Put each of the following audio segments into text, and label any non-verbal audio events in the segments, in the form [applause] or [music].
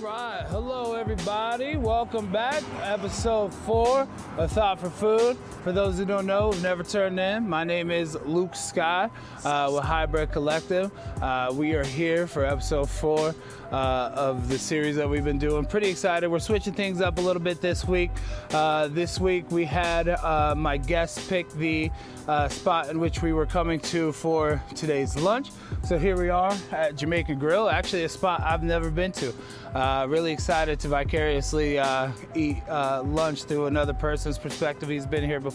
right. Hello, everybody. Welcome back. Episode four of Thought for Food. For those who don't know, who've never turned in, my name is Luke Sky uh, with Hybrid Collective. Uh, we are here for episode four uh, of the series that we've been doing. Pretty excited. We're switching things up a little bit this week. Uh, this week we had uh, my guest pick the uh, spot in which we were coming to for today's lunch. So here we are at Jamaican Grill, actually a spot I've never been to. Uh, really excited to vicariously eat lunch through another person's perspective. He's been here before.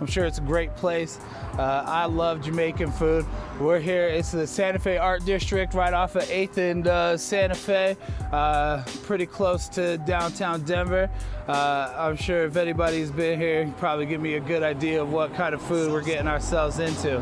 I'm sure it's a great place. Uh, I love Jamaican food. We're here. It's the Santa Fe Art District, right off of 8th and uh, Santa Fe, uh, pretty close to downtown Denver. I'm sure if anybody's been here, you probably give me a good idea of what kind of food we're getting ourselves into.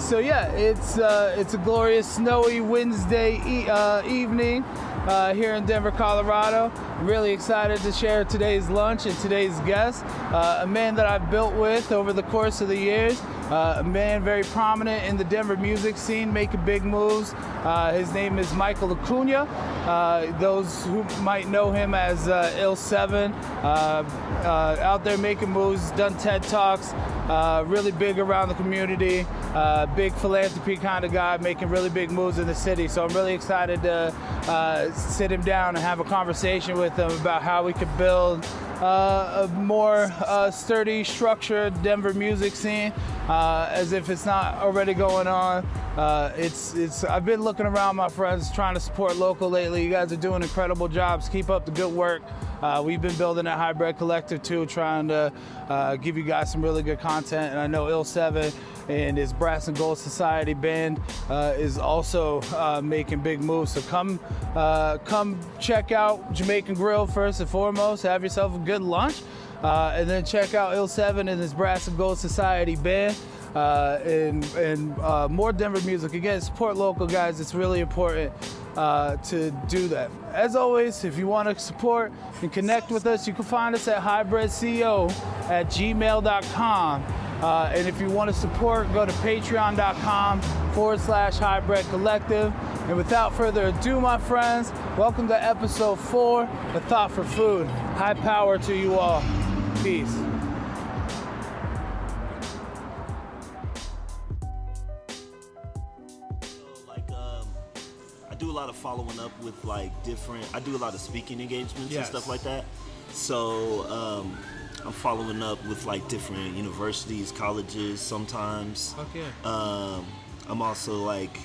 so yeah, it's it's a glorious snowy Wednesday e- evening uh, here in Denver, Colorado. Really excited to share today's lunch and today's guest, uh, a man that I've built with over the course of the years. Uh, a man very prominent in the Denver music scene, making big moves. Uh, his name is Michael Acuna. Uh, those who might know him as uh, Ill Seven, uh, out there making moves, done TED Talks, really big around the community, big philanthropy kind of guy, making really big moves in the city. So I'm really excited to sit him down and have a conversation with him about how we could build uh, a more uh, sturdy, structured Denver music scene, uh, as if it's not already going on. Uh, it's it's. I've been looking around, my friends, trying to support local lately. You guys are doing incredible jobs. Keep up the good work. Uh, we've been building that hybrid collective too, trying to give you guys some really good content. And I know Ill Seven and his Brass and Gold Society band uh, is also uh, making big moves. So come, uh, come check out Jamaican Grill first and foremost. Have yourself a good lunch, uh, and then check out Ill Seven and his Brass and Gold Society band. Uh, and and uh, more Denver music. Again, support local guys. It's really important to do that. As always, if you want to support and connect with us, you can find us at hybridco at gmail.com. Uh, and if you want to support, go to patreon.com forward slash hybrid collective. And without further ado, my friends, welcome to episode four of Thought for Food. High power to you all. Peace. like um, I do a lot of following up with like different. I do a lot of speaking engagements Yes. and stuff like that. So um, I'm following up with like different universities, colleges sometimes. Okay. Um, I'm also like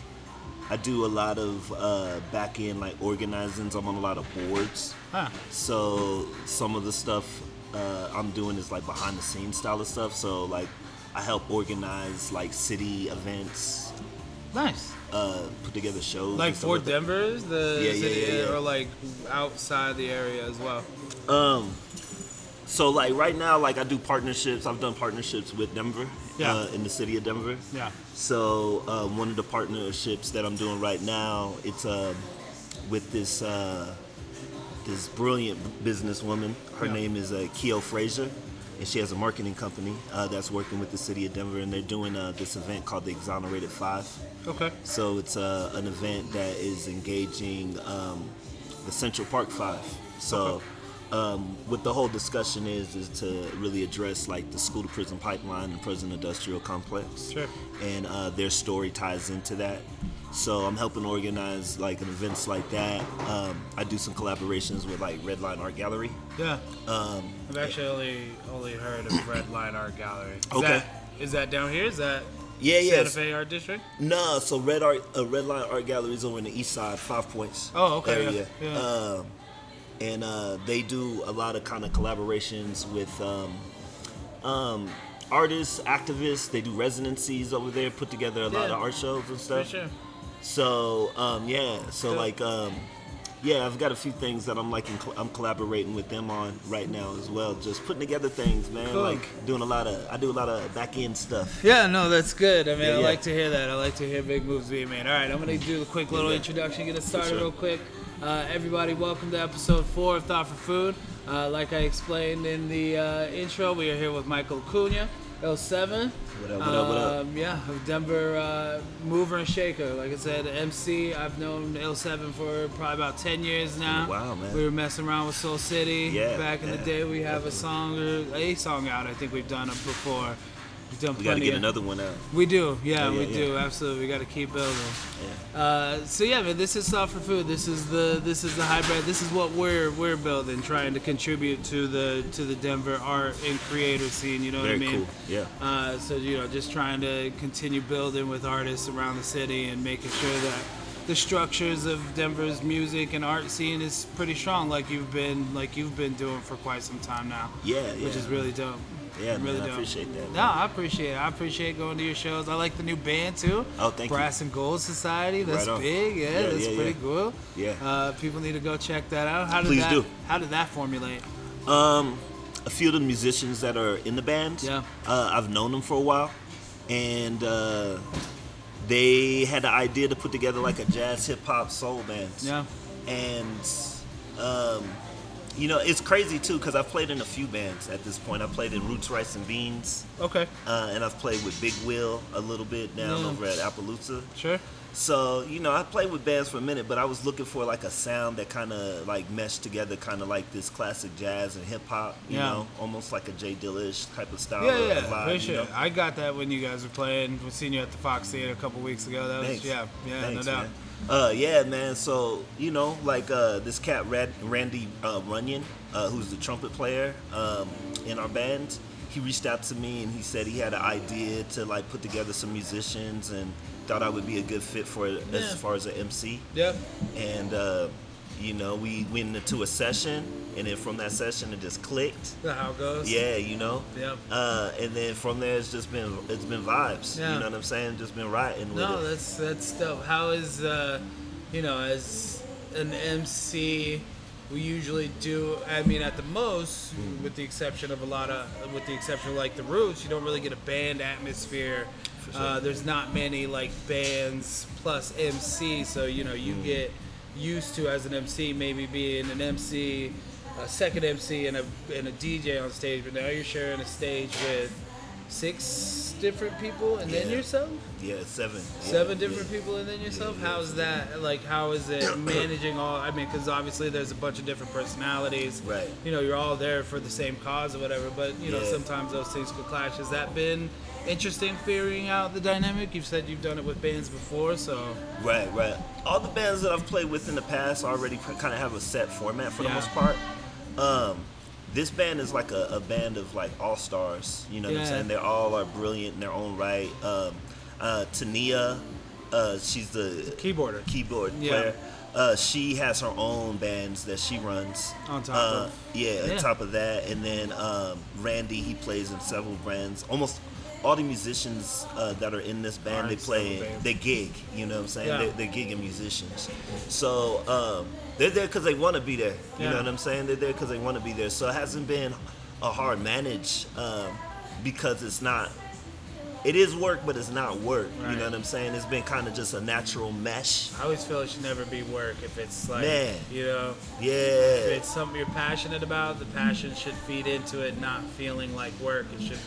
I do a lot of uh, back end like organizings. I'm on a lot of boards. Huh. So some of the stuff uh, I'm doing is like behind the scenes style of stuff. So like I help organize like city events, Nice. uh, put together shows. Like for that. The yeah, city, yeah, yeah. or like outside the area as well. Um, so like right now, like I do partnerships. I've done partnerships with Denver, Yeah. uh, in the city of Denver. Yeah. So uh, one of the partnerships that I'm doing right now, it's um, with this uh, this brilliant businesswoman. Her Yeah. name is uh, Keo Fraser, and she has a marketing company uh, that's working with the city of Denver, and they're doing uh, this event called the Exonerated Five. Okay. So it's uh, an event that is engaging um, the Central Park Five. So um, what the whole discussion is is to really address like the school to prison pipeline and prison industrial complex. Sure. And uh, their story ties into that. So I'm helping organize like an events like that. Um, I do some collaborations with like Redline Art Gallery. Yeah. Um, I've actually only only heard of Red Line Art Gallery. Is Okay. That, is that down here? Is that yeah, yeah. Santa Fe Art District? No, so Red Art, uh, Red Line Art Gallery is over in the East Side, Five Points. Oh, okay, Area. yeah, yeah. Um, and uh, they do a lot of kind of collaborations with um, um, artists, activists. They do residencies over there, put together a lot of art shows and For stuff. sure. So um, yeah, so like um, yeah, I've got a few things that I'm like cl- I'm collaborating with them on right now as well. Just putting together things, man. Cool. Like doing a lot of I do a lot of back end stuff. Yeah, no, that's good. I mean, Yeah, I yeah. like to hear that. I like to hear big moves being made. All right, I'm gonna do a quick little Yeah. introduction, get us started sure. real quick. Uh, everybody, welcome to episode four of Thought for Food. Uh, like I explained in the uh, intro, we are here with Michael Acuna. L7. What up, what up, what up? Um, yeah, Denver uh, mover and shaker. Like I said, MC. I've known L7 for probably about 10 years now. Wow, man. We were messing around with Soul City Yeah, back in the day. We have a song or a song out. I think we've done it before. We've done We got to get of- another one out. We do, yeah, Yeah, we yeah, do, absolutely. We got to keep building. Yeah. Uh, so yeah, man, this is Thought for Food. This is the this is the hybrid. This is what we're we're building, trying to contribute to the to the Denver art and creator scene. You know Very what I mean? cool. Yeah. Uh, so you know, just trying to continue building with artists around the city and making sure that the structures of Denver's music and art scene is pretty strong, like you've been like you've been doing for quite some time now. Yeah, yeah. Which is really dope. Yeah, really man, I appreciate that. No, I appreciate it. I appreciate going to your shows. I like the new band too. Oh, thank you. Brass and Gold Society. That's Right big. Yeah, Yeah, that's yeah, pretty yeah. cool. Yeah. Uh, people need to go check that out. How did Please that, do. How did that formulate? Um, a few of the musicians that are in the band, Yeah. uh, I've known them for a while, and uh, they had the idea to put together like a jazz, hip hop, soul band. Yeah. And um, you know, it's crazy too because I've played in a few bands at this point. I played in Roots, Rice, and Beans, Okay. uh, and I've played with Big Will a little bit down Yeah. over at Appaloosa. Sure. So you know, I played with bands for a minute, but I was looking for like a sound that kind of like meshed together, kind of like this classic jazz and hip hop. You Yeah. know, almost like a J Dilla-ish type of style. Yeah, yeah, vibe, for you know? I got that when you guys were playing. We seen you at the Fox Theater a couple weeks ago. That was Thanks. yeah, yeah, Thanks, no doubt. man. Uh, yeah, man. So you know, like uh, this cat Rad- Randy uh, Runyon, uh, who's the trumpet player um, in our band. He reached out to me and he said he had an idea to like put together some musicians and thought I would be a good fit for it Yeah. as far as an MC. Yep. And uh, you know, we went into a session, and then from that session, it just clicked. That's how it goes. Yeah, you know. Yep. Uh, and then from there, it's just been it's been vibes. Yeah. You know what I'm saying? Just been riding with No, it. that's that's dope. How is uh, you know, as an MC, we usually do. I mean, at the most, Mm-hmm. with the exception of a lot of, with the exception of like the Roots, you don't really get a band atmosphere. Uh, there's not many like bands plus MC, so you know you get used to as an MC maybe being an MC, a second MC, and a and a DJ on stage. But now you're sharing a stage with six different people, and then yourself Yeah, seven. Yeah, seven different yeah. people and then yourself Yeah, yeah. how's that like how is it [coughs] managing all i mean because obviously there's a bunch of different personalities Right. you know you're all there for the same cause or whatever but you know sometimes those things could clash has that been interesting figuring out the dynamic you've said you've done it with bands before so Right, right. All the bands that I've played with in the past already kind of have a set format for the most part. Um, this band is like a, a band of like all stars. You know what I'm saying? They all are brilliant in their own right. Um, uh, Tania, uh, she's the keyboarder keyboard Yeah. player. Uh, she has her own bands that she runs. On top Uh, of- yeah, Yeah. on top of that, and then um, Randy he plays in several bands. Almost all the musicians uh, that are in this band they play they gig. You know what I'm saying? Yeah. They, they're gigging musicians. So um, they're there because they want to be there. You Yeah. know what I'm saying? They're there because they want to be there. So it hasn't been a hard manage um, because it's not. It is work, but it's not work. You know what I'm saying? It's been kind of just a natural mesh. i always feel it should never be work if it's like Man. you know Yeah. if it's something you're passionate about, the passion should feed into it, not feeling like work. It should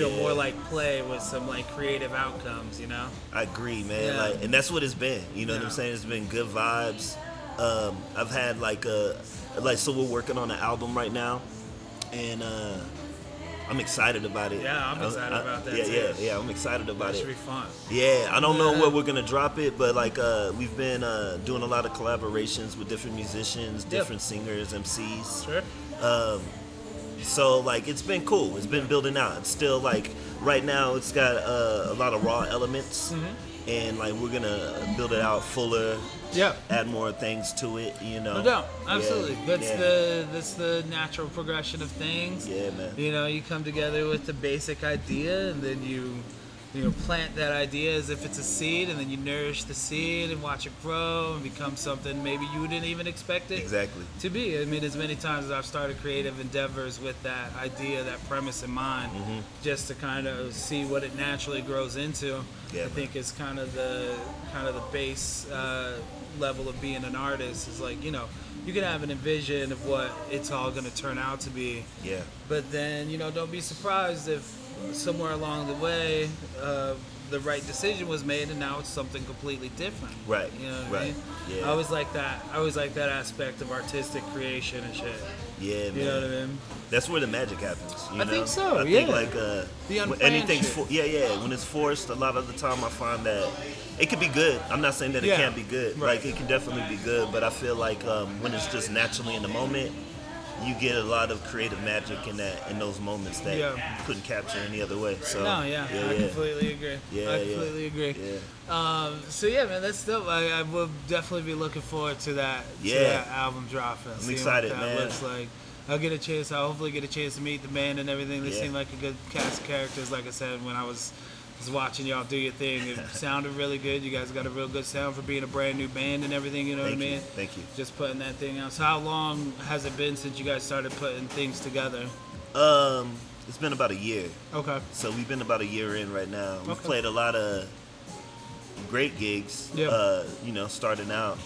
feel Yeah. more like play with some like creative outcomes, you know? I agree, man. Yeah. Like, and that's what it's been. You know what I'm saying? It's been good vibes. Um, I've had like a, like, so we're working on an album right now, and uh, I'm excited about it. Yeah, I'm excited I- about that, Yeah, too. yeah, yeah. I'm excited about That it. should be fun. Yeah, I don't know Yeah. where we're gonna drop it, but like uh, we've been uh, doing a lot of collaborations with different musicians, Yeah. different singers, MCs. Sure. Um, so like it's been cool. It's been building out. It's still like right now it's got uh, a lot of raw elements, Mm-hmm. and like we're gonna build it out fuller, Yeah. add more things to it. You know. No doubt. Yeah, Absolutely. That's yeah. the that's the natural progression of things. Yeah, man. You know, you come together with the basic idea and then you you know, plant that idea as if it's a seed and then you nourish the seed and watch it grow and become something maybe you didn't even expect it Exactly. to be. I mean, as many times as I've started creative endeavors with that idea, that premise in mind, Mm-hmm. just to kind of see what it naturally grows into, Yeah, I man. think is kind of the kind of the base uh, level of being an artist. Is like you know, you can have an envision of what it's all going to turn out to be, Yeah. but then you know, don't be surprised if somewhere along the way, uh, the right decision was made, and now it's something completely different. Right, You know what I right, mean? yeah. I always like that. I always like that aspect of artistic creation and shit. Yeah, man. You know what I mean? That's where the magic happens. You I know? think so, I think yeah. like uh, The anything's for, yeah, yeah. When it's forced, a lot of the time I find that it could be good. I'm not saying that it Yeah. can't be good. Right. Like it can definitely be good, but I feel like um, when it's just naturally in the moment, you get a lot of creative magic in that in those moments that Yeah. you couldn't capture any other way. So No, yeah, yeah, I yeah. completely agree. Yeah, I yeah. completely agree. Yeah. Um, so yeah, man, that's dope. I, I will definitely be looking forward to that. to that album dropping. seeing excited, what that man. Looks like. I'll get a chance. I'll hopefully get a chance to meet the band and everything. They Yeah. seem like a good cast of characters. Like I said, when I was was watching y'all do your thing, it [laughs] sounded really good. You guys got a real good sound for being a brand new band and everything. You know Thank what I mean? Thank you. Just putting that thing out. So how long has it been since you guys started putting things together? Um, it's been about a year. Okay. So we've been about a year in right now. We've Okay. played a lot of great gigs. Yeah. Uh, you know, starting out,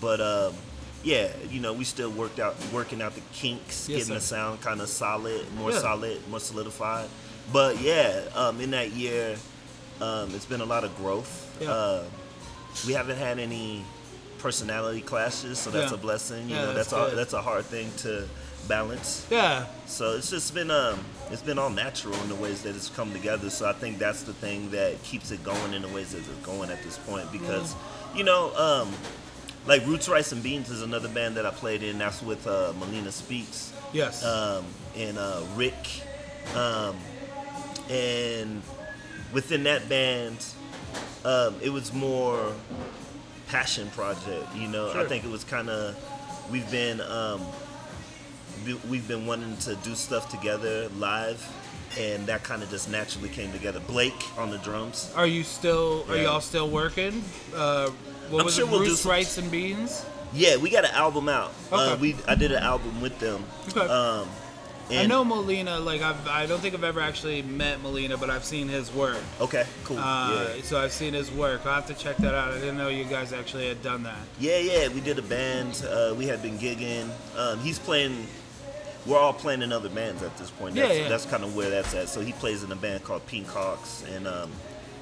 but um, yeah, you know, we still worked out, working out the kinks, Yes, getting the sound kind of solid, more Yeah. solid, more solidified. But yeah, um, in that year, um, it's been a lot of growth. Yeah. Uh, we haven't had any personality clashes, so that's Yeah. a blessing. You Yeah, know, that's that's a, that's a hard thing to balance. Yeah. So it's just been um it's been all natural in the ways that it's come together. So I think that's the thing that keeps it going in the ways that it's going at this point because you know um like Roots Rice and Beans is another band that I played in. That's with uh, Melina Speaks Yes. um, and uh, Rick, um, and within that band, um, it was more passion project. You know, I think it was kind of we've been um, we- we've been wanting to do stuff together live, and that kind of just naturally came together. Blake on the drums. Are you still? Are Yeah. y'all still working? Uh, what I'm was sure it? we'll do Roots, some- rights, and beans. Yeah, we got an album out. Uh, we I did an album with them. Okay. Um, I know Molina. Like I've, I don't think I've ever actually met Molina, but I've seen his work. Okay, cool. Uh, yeah. So I've seen his work. I'll have to check that out. I didn't know you guys actually had done that. Yeah, yeah, we did a band. Uh, we had been gigging. Um, he's playing. We're all playing in other bands at this point. Yeah, That's, yeah. that's kind of where that's at. So he plays in a band called Pink Hawks, and um,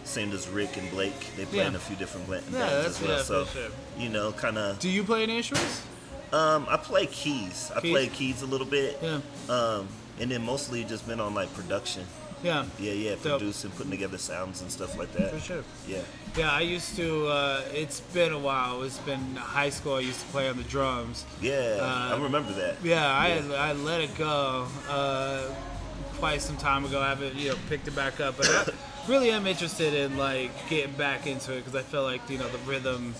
same as Rick and Blake. They play Yeah. in a few different bands Yeah, as well. yeah, so sure. you know, kind of. Do you play any instruments? Um, I play keys. I Keys? play keys a little bit. Yeah. Um, and then mostly just been on like production. Yeah. Yeah, yeah, Dope. producing, putting together sounds and stuff like that. For sure. Yeah. Yeah, I used to. Uh, it's been a while. It's been high school. I used to play on the drums. Yeah, Uh, I remember that. Yeah, I Yeah. I let it go uh, quite some time ago. I haven't you know picked it back up, but I really am interested in like getting back into it because I feel like you know the rhythm.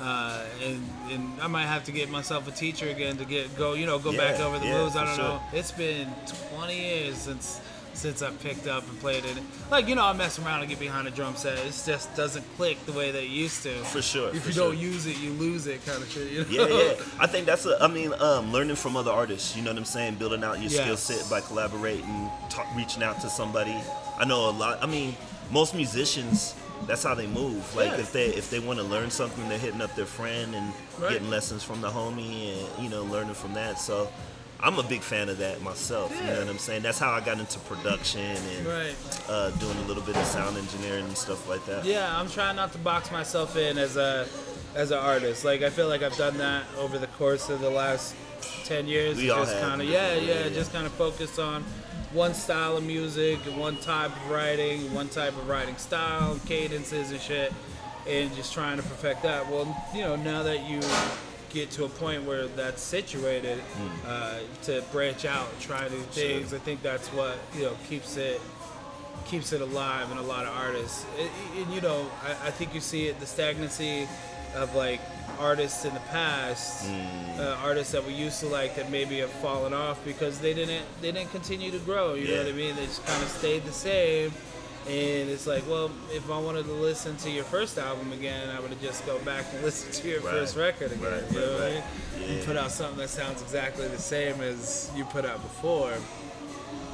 Uh, and, and I might have to get myself a teacher again to get go you know go back over the yeah, moves. I don't sure. know. It's been 20 years since since I picked up and played it. Like you know I mess around and get behind a drum set. It just doesn't click the way that it used to. For sure. If for you sure. don't use it, you lose it, kind of shit. You Yeah, know? yeah. I think that's a. I mean, um, learning from other artists. You know what I'm saying? Building out your skill set by collaborating, talk, reaching out to somebody. I know a lot. I mean, most musicians. That's how they move. Like Yeah. if they if they want to learn something, they're hitting up their friend and Right. getting lessons from the homie, and you know, learning from that. So. I'm a big fan of that myself. You know what I'm saying? That's how I got into production and Right. uh, doing a little bit of sound engineering and stuff like that. Yeah, I'm trying not to box myself in as a as an artist. Like I feel like I've done that over the course of the last ten years. We all just kind of yeah, Yeah, yeah, yeah. just kind of focus on one style of music, one type of writing, one type of writing style, cadences and shit, and just trying to perfect that. Well, you know, now that you get to a point where that's situated, uh, to branch out, try new things. I think that's what you know keeps it keeps it alive in a lot of artists. And you know, I, I think you see it the stagnancy of like artists in the past, uh, artists that we used to like that maybe have fallen off because they didn't they didn't continue to grow. You know what I mean? They just kind of stayed the same. And it's like, well, if I wanted to listen to your first album again, I would have just go back and [laughs] listen to your Right. first record again. Right, you know right, what I mean? You Yeah. put out something that sounds exactly the same as you put out before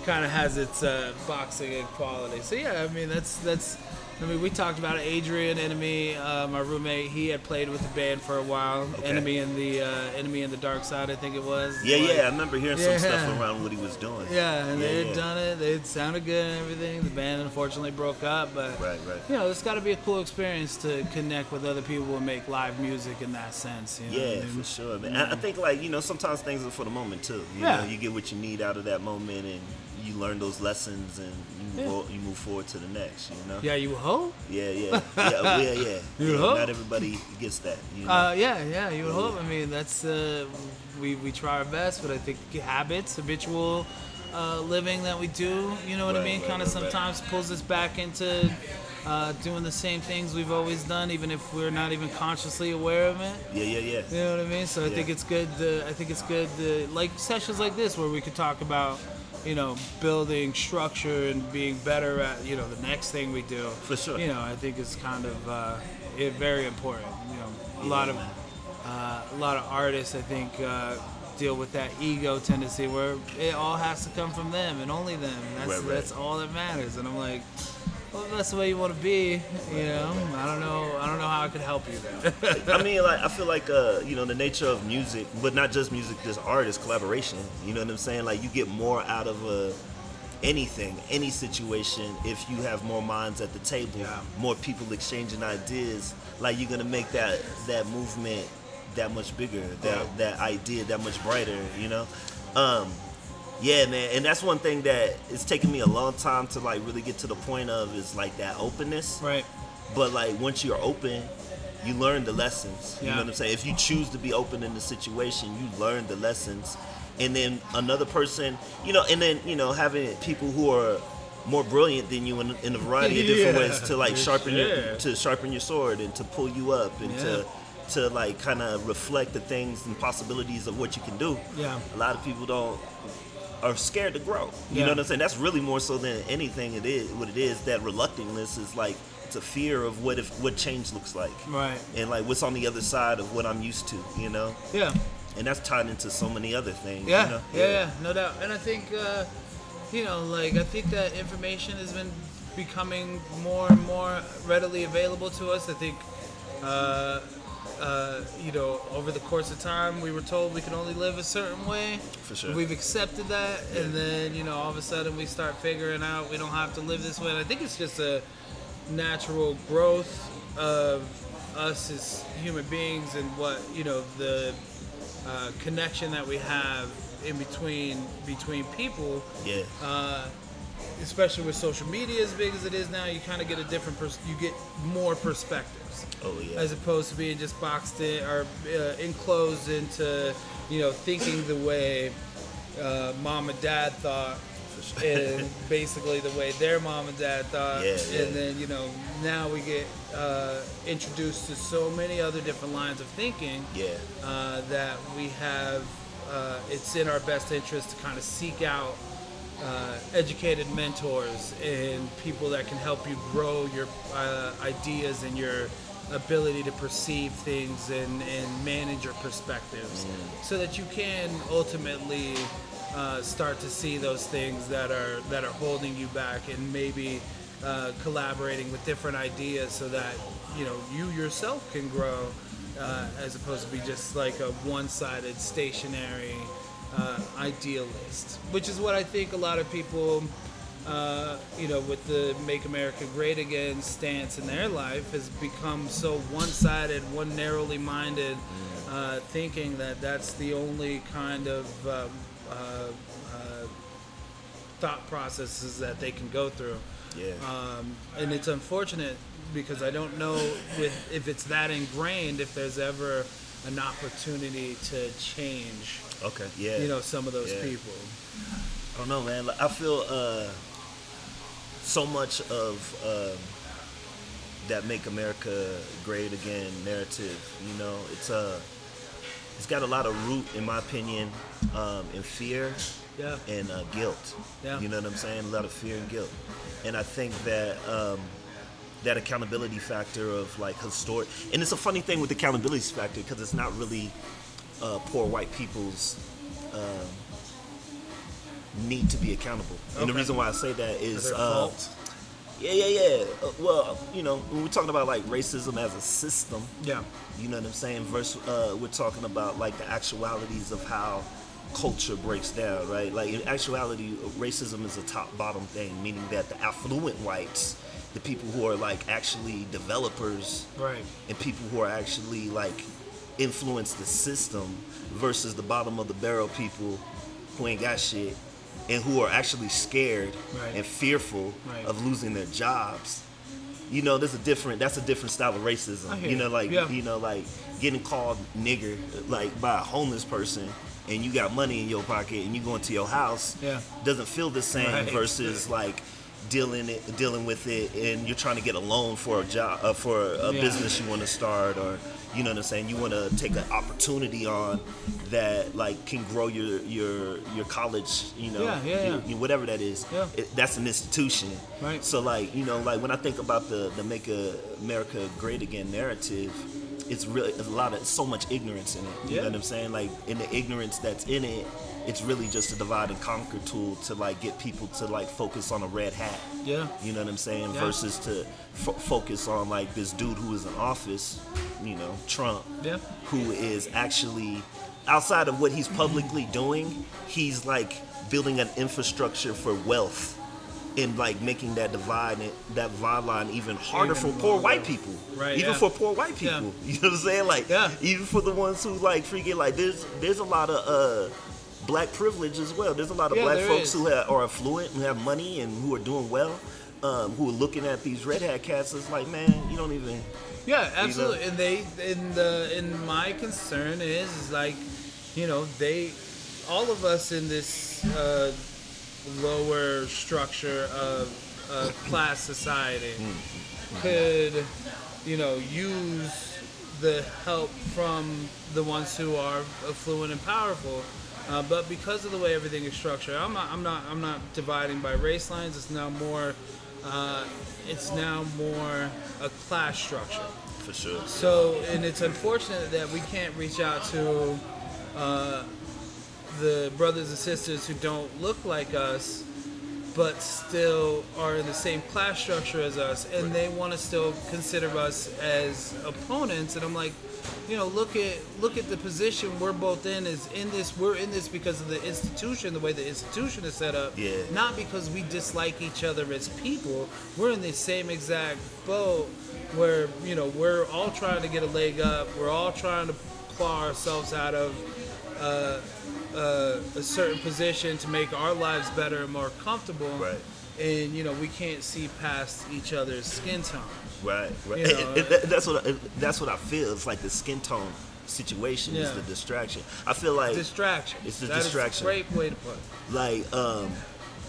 kind of has its uh, boxing quality. So yeah, I mean that's that's I mean, we talked about it. Adrian Enemy, uh, my roommate, he had played with the band for a while. Okay. Enemy in the uh, Enemy in the Dark Side, I think it was. Yeah, Like, yeah. I remember hearing Yeah. some stuff around what he was doing. Yeah, and Yeah, they had yeah. done it. They sounded good and everything. The band unfortunately broke up, but Right, right. you know, it's got to be a cool experience to connect with other people and make live music in that sense. You know Yeah, I mean? for sure, man. I I think like you know sometimes things are for the moment too. You Yeah. know, you get what you need out of that moment, and you learn those lessons, and you Yeah. move, you move forward to the next. You know. Yeah, you hope. Yeah, yeah, [laughs] yeah, yeah, yeah. You yeah hope? Not everybody gets that. You know? Uh, yeah, yeah, you Yeah. hope. I mean, that's uh, we we try our best, but I think habits, habitual uh, living that we do, you know what I mean, right, kind of right, right. sometimes pulls us back into uh, doing the same things we've always done, even if we're not even consciously aware of it. yeah, yeah, yeah. You know what I mean? So I Yeah. think it's good. To, I think it's good to like sessions like this where we could talk about, you know, building structure and being better at you know the next thing we do. For sure. You know, I think is kind of uh, it, very important. You know, a lot of uh, a lot of artists I think uh, deal with that ego tendency where it all has to come from them and only them. And that's Right, right. that's all that matters. And I'm like. Well, if that's the way you want to be, you know. I don't know. I don't know how I could help you there. [laughs] I mean, like I feel like uh, you know the nature of music, but not just music, just art is collaboration. You know what I'm saying? Like you get more out of uh, anything, any situation, if you have more minds at the table, Yeah. more people exchanging ideas. Like you're gonna make that that movement that much bigger, that Yeah. that idea that much brighter. You know. Um, yeah, man, and that's one thing that it's taken me a long time to like really get to the point of is like that openness. right. But like once you're open, you learn the lessons. You Yeah. know what I'm saying? If you choose to be open in the situation, you learn the lessons. And then another person, you know, and then, you know, having people who are more brilliant than you in, in a variety of different Yeah, ways [laughs] to like sharpen sure. your to sharpen your sword and to pull you up and to to like kind of reflect the things and possibilities of what you can do. Yeah. A lot of people don't are scared to grow. You Yeah. know what I'm saying? That's really more so than anything it is what it is, that reluctantness is like it's a fear of what if what change looks like. Right. And like what's on the other side of what I'm used to, you know? Yeah. And that's tied into so many other things. Yeah, you know? yeah, yeah, no doubt. And I think, uh, you know, like I think that information has been becoming more and more readily available to us. I think, uh, uh, you know, over the course of time, we were told we can only live a certain way. For sure. We've accepted that, and then you know, all of a sudden, we start figuring out we don't have to live this way. And I think it's just a natural growth of us as human beings and what you know the uh, connection that we have in between between people Yeah. uh, especially with social media as big as it is now you kind of get a different pers- you get more perspectives Oh yeah. as opposed to being just boxed in or uh, enclosed into you know thinking the way uh, mom and dad thought sure. and [laughs] basically the way their mom and dad thought Yeah, yeah. and then you know now we get uh, introduced to so many other different lines of thinking yeah. uh, that we have uh, it's in our best interest to kind of seek out uh, educated mentors and people that can help you grow your uh, ideas and your ability to perceive things and, and manage your perspectives so that you can ultimately uh, start to see those things that are that are holding you back and maybe uh, collaborating with different ideas so that you know you yourself can grow uh, as opposed to be just like a one-sided stationary uh, idealist, which is what I think a lot of people, uh, you know, with the "Make America Great Again" stance in their life, has become so one-sided, one narrowly minded, uh, thinking that that's the only kind of um, uh, uh, thought processes that they can go through. Yeah. Um, and it's unfortunate because I don't know with, if it's that ingrained if there's ever an opportunity to change, okay. Yeah. you know, some of those Yeah. people. I don't know, man. Like, I feel uh, so much of um, that "Make America Great Again" narrative. You know, it's uh, it's got a lot of root, in my opinion, um, in fear Yeah. and uh, guilt. Yeah. You know what I'm saying? A lot of fear and guilt. And I think that um, that accountability factor of like historic, and it's a funny thing with the accountability factor because it's not really uh, poor white people's um, need to be accountable. And the reason why I say that is uh. Yeah, yeah, yeah. Uh, well, you know, when we're talking about like racism as a system, Yeah. you know what I'm saying? Versus, uh, we're talking about like the actualities of how culture breaks down, right? Like in actuality, racism is a top-bottom thing, meaning that the affluent whites, the people who are like actually developers, Right. and people who are actually like influence the system, versus the bottom of the barrel people who ain't got shit and who are actually scared Right. and fearful Right. of losing their jobs you know, there's a different that's a different style of racism. You know, like Yeah. you know, like getting called nigger like by a homeless person and you got money in your pocket and you go into your house Yeah. doesn't feel the same Right. versus [laughs] like dealing it dealing with it and you're trying to get a loan for a job uh, for a Yeah. business you want to start or you know what I'm saying you want to take an opportunity on that like can grow your your your college you know Yeah, yeah, your- yeah. whatever that is Yeah. it, that's an institution Right. so like you know like when I think about the the make America great again narrative it's really a lot of so much ignorance in it you Yeah. know what I'm saying like in the ignorance that's in it it's really just a divide and conquer tool to like get people to like focus on a red hat Yeah. you know what I'm saying Yeah. versus to fo- focus on like this dude who is in office you know Trump Yeah. who is actually outside of what he's publicly doing, he's like building an infrastructure for wealth and like making that divide that divide line even harder Even for poor white people. Right, Even yeah. for poor white people. Yeah. [laughs] You know what I'm saying? Like Yeah. even for the ones who like freaking like there's there's a lot of uh black privilege as well. There's a lot of Yeah, black folks is. who have, are affluent, who have money and who are doing well. Um, who are looking at these red hat cats is like, man, you don't even Yeah, absolutely. And they, and the, and my concern is, is like, you know, they, all of us in this uh, lower structure of uh, class society could, you know, use the help from the ones who are affluent and powerful. Uh, but because of the way everything is structured, I'm not, I'm not, I'm not dividing by race lines. It's now more, uh, it's now more a class structure. for sure. So, and it's unfortunate that we can't reach out to uh, the brothers and sisters who don't look like us, but still are in the same class structure as us, and they want to still consider us as opponents. And I'm like, you know, look at look at the position we're both in. Is in this we're in this because of the institution, the way the institution is set up. Yeah. Not because we dislike each other as people. We're in the same exact boat where you know we're all trying to get a leg up. We're all trying to claw ourselves out of uh, uh, a certain position to make our lives better and more comfortable. Right. And you know we can't see past each other's skin tone. Right, right. You know, [laughs] It- it- that's what I, that's what I feel. It's like the skin tone situation is the distraction. I feel like Distraction. It's the That is distraction. a great way to put it. like um,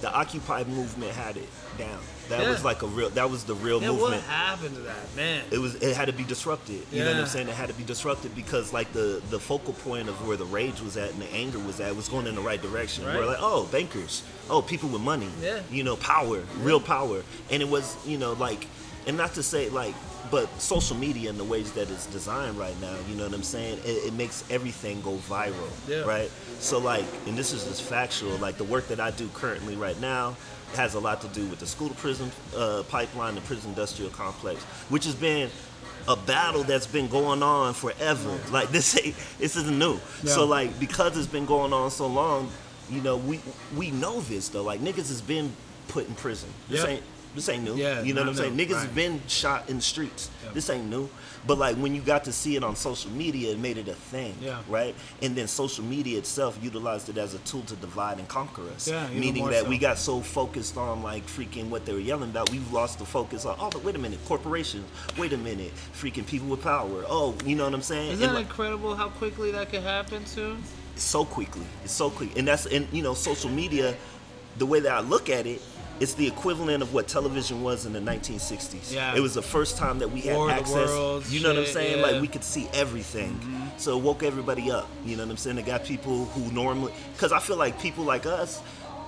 the Occupy movement had it down. That Yeah. was like a real. That was the real Yeah, what happened to that man? It was. It had to be disrupted. You know what I'm saying? It had to be disrupted because like the the focal point of where the rage was at and the anger was at was going in the right direction. Right. We're like, oh, bankers. Oh, people with money. Yeah. You know, power, real power. And it was, you know, like, and not to say like, but social media and the ways that it's designed right now, you know what I'm saying? It, it makes everything go viral. Yeah. Right. So like, and this is just factual. Like the work that I do currently right now has a lot to do with the school to prison uh, pipeline, the prison industrial complex, which has been a battle that's been going on forever. Like [laughs] this this isn't new. Yeah. So like because it's been going on so long, you know, we we know this though. Like niggas has been put in prison. This Yep. ain't this ain't new. Yeah, you know what I'm saying? new. Niggas Right. have been shot in the streets. This ain't new. But like when you got to see it on social media, it made it a thing. Yeah. Right? And then social media itself utilized it as a tool to divide and conquer us. Yeah, Meaning that so. we got so focused on like freaking what they were yelling about, we've lost the focus on, oh, but wait a minute, corporations, wait a minute, freaking people with power. Oh, you know what I'm saying? Isn't And, that like, incredible how quickly that could happen too? so quickly. It's so quick. And that's and you know, social media, the way that I look at it, it's the equivalent of what television was in the 1960s. Yeah. It was the first time that we had War of the access. Worlds, you know what I'm saying? yeah. Mm-hmm. Like we could see everything. So it woke everybody up. You know what I'm saying? It got people who normally because I feel like people like us.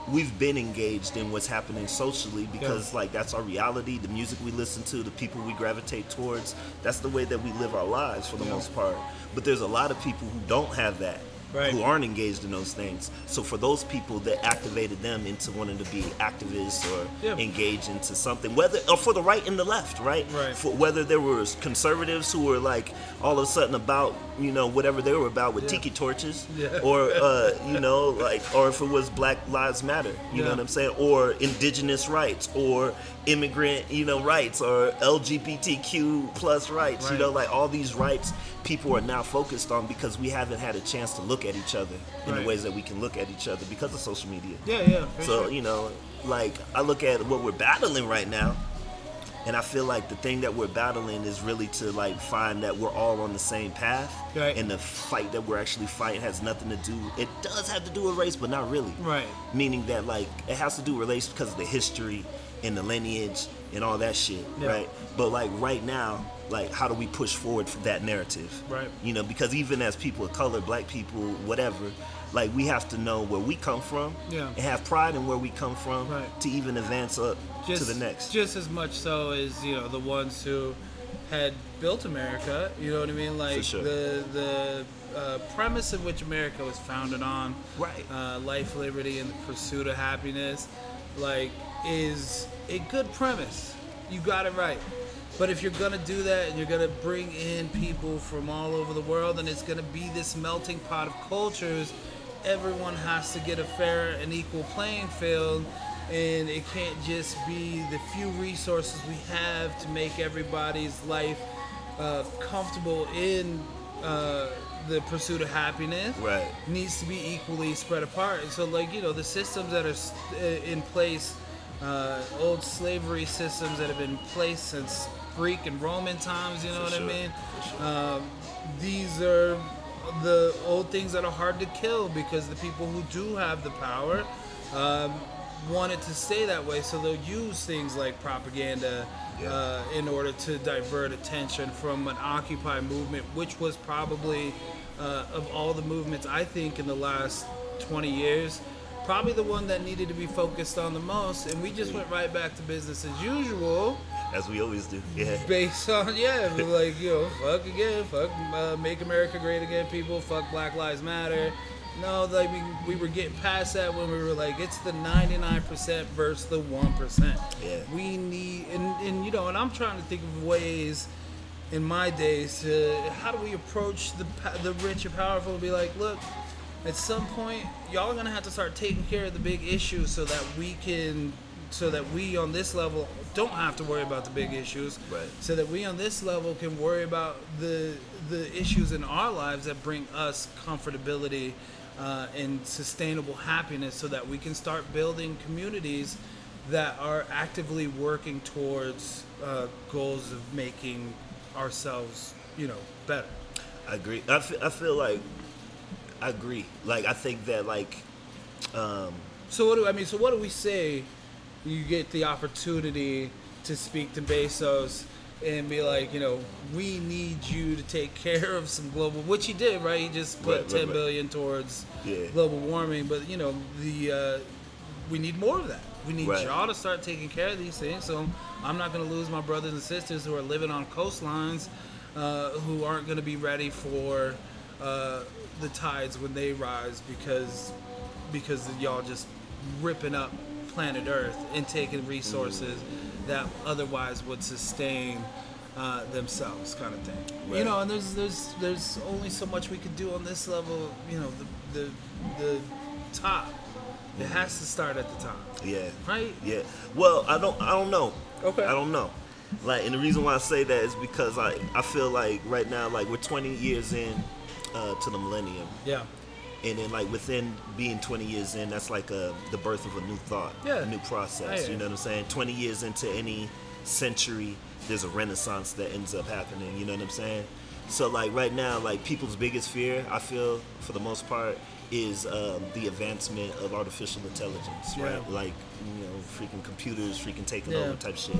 We've been engaged in what's happening socially because, like, that's our reality. The music we listen to, the people we gravitate towards. That's the way that we live our lives for the Yeah. most part. But there's a lot of people who don't have that Right. who aren't engaged in those things. So for those people that activated them into wanting to be activists or Yeah. engage into something, whether or for the right and the left, right? Right. For whether there were conservatives who were like all of a sudden about you know whatever they were about with Yeah. tiki torches, Yeah. or uh, [laughs] you know like or if it was Black Lives Matter, you know what I'm saying, or indigenous rights, or immigrant you know rights, or LGBTQ plus rights, you know like all these rights people are now focused on because we haven't had a chance to look at each other in Right. the ways that we can look at each other because of social media. Yeah, yeah. So, sure. you know, like I look at what we're battling right now, and I feel like the thing that we're battling is really to like find that we're all on the same path. Right. And the fight that we're actually fighting has nothing to do it does have to do with race, but not really. Right. Meaning that like it has to do with race because of the history and the lineage and all that shit. Yeah. Right. But like right now, like how do we push forward for that narrative? Right. You know, because even as people of color, black people, whatever, like we have to know where we come from Yeah. and have pride in where we come from Right. to even advance up just, to the next. Just as much so as you know the ones who had built America. You know what I mean? Like sure. the the uh, premise of which America was founded on, Right. Uh, life, liberty, and the pursuit of happiness, like is a good premise. You got it right. But if you're gonna do that and you're gonna bring in people from all over the world and it's gonna be this melting pot of cultures, everyone has to get a fair and equal playing field and it can't just be the few resources we have to make everybody's life uh, comfortable in uh, the pursuit of happiness Right. needs to be equally spread apart. And so, like you know, the systems that are uh, in place, uh, old slavery systems that have been in place since Greek and Roman times. You know what sure, I mean? sure. Um, these are the old things that are hard to kill because the people who do have the power um, want it to stay that way. So they'll use things like propaganda Yeah. uh, in order to divert attention from an Occupy movement, which was probably uh, of all the movements I think in the last 20 years. Probably the one that needed to be focused on the most, and we just went right back to business as usual As we always do. Yeah. based on yeah, like you know, fuck again, fuck, uh, make America great again, people, fuck Black Lives Matter. No, like we, we were getting past that when we were like, it's the 99% versus the 1%. Yeah. We need, and, and you know, and I'm trying to think of ways in my days to how do we approach the the rich and powerful and be like, look, at some point, y'all are gonna have to start taking care of the big issues so that we can, so that we on this level don't have to worry about the big issues. Right. So that we on this level can worry about the the issues in our lives that bring us comfortability uh, and sustainable happiness, so that we can start building communities that are actively working towards uh, goals of making ourselves, you know, better. I agree. I I feel like I agree. Like I think that like um So what do I mean? So what do we say? You get the opportunity to speak to Bezos and be like, you know, we need you to take care of some global, which he did, right? He just put Right, right, ten right. billion towards Yeah. global warming, but you know, the uh, we need more of that. We need Right. y'all to start taking care of these things. So I'm not going to lose my brothers and sisters who are living on coastlines, uh, who aren't going to be ready for uh, the tides when they rise because because y'all just ripping up planet Earth and taking resources that otherwise would sustain uh, themselves, kind of thing. You know, and there's there's there's only so much we could do on this level. You know, the the the top. It has to start at the top, yeah. right? Yeah. Well, I don't I don't know. Okay. I don't know. Like and the reason why I say that is because I I feel like right now like we're 20 years in uh, to the millennium. Yeah. and then like within being 20 years in that's like a, the birth of a new thought Yeah. a new process you know what i'm saying 20 years into any century there's a renaissance that ends up happening you know what i'm saying so like right now like people's biggest fear i feel for the most part is um, the advancement of artificial intelligence right Yeah. like you know freaking computers freaking taking Yeah. over type shit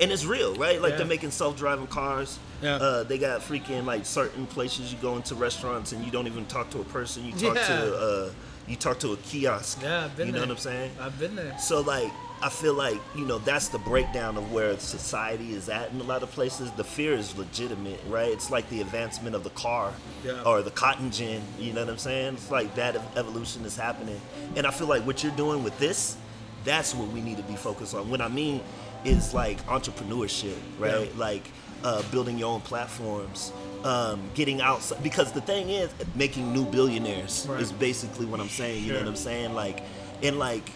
and it's real right like Yeah. they're making self-driving cars Yeah. uh, they got freaking like certain places you go into restaurants and you don't even talk to a person you talk to uh, You talk to a kiosk. Yeah, I've been You know there. what I'm saying? I've been there. So like I feel like you know that's the breakdown of where society is at in a lot of places. The fear is legitimate, right? It's like the advancement of the car Yeah. or the cotton gin. You know what I'm saying? It's like that evolution is happening, and I feel like what you're doing with this, that's what we need to be focused on. What I mean is like entrepreneurship, right? Yeah. Like uh, building your own platforms. Um, getting out because the thing is making new billionaires Right. is basically what I'm saying. You know what I'm saying? Like, and like,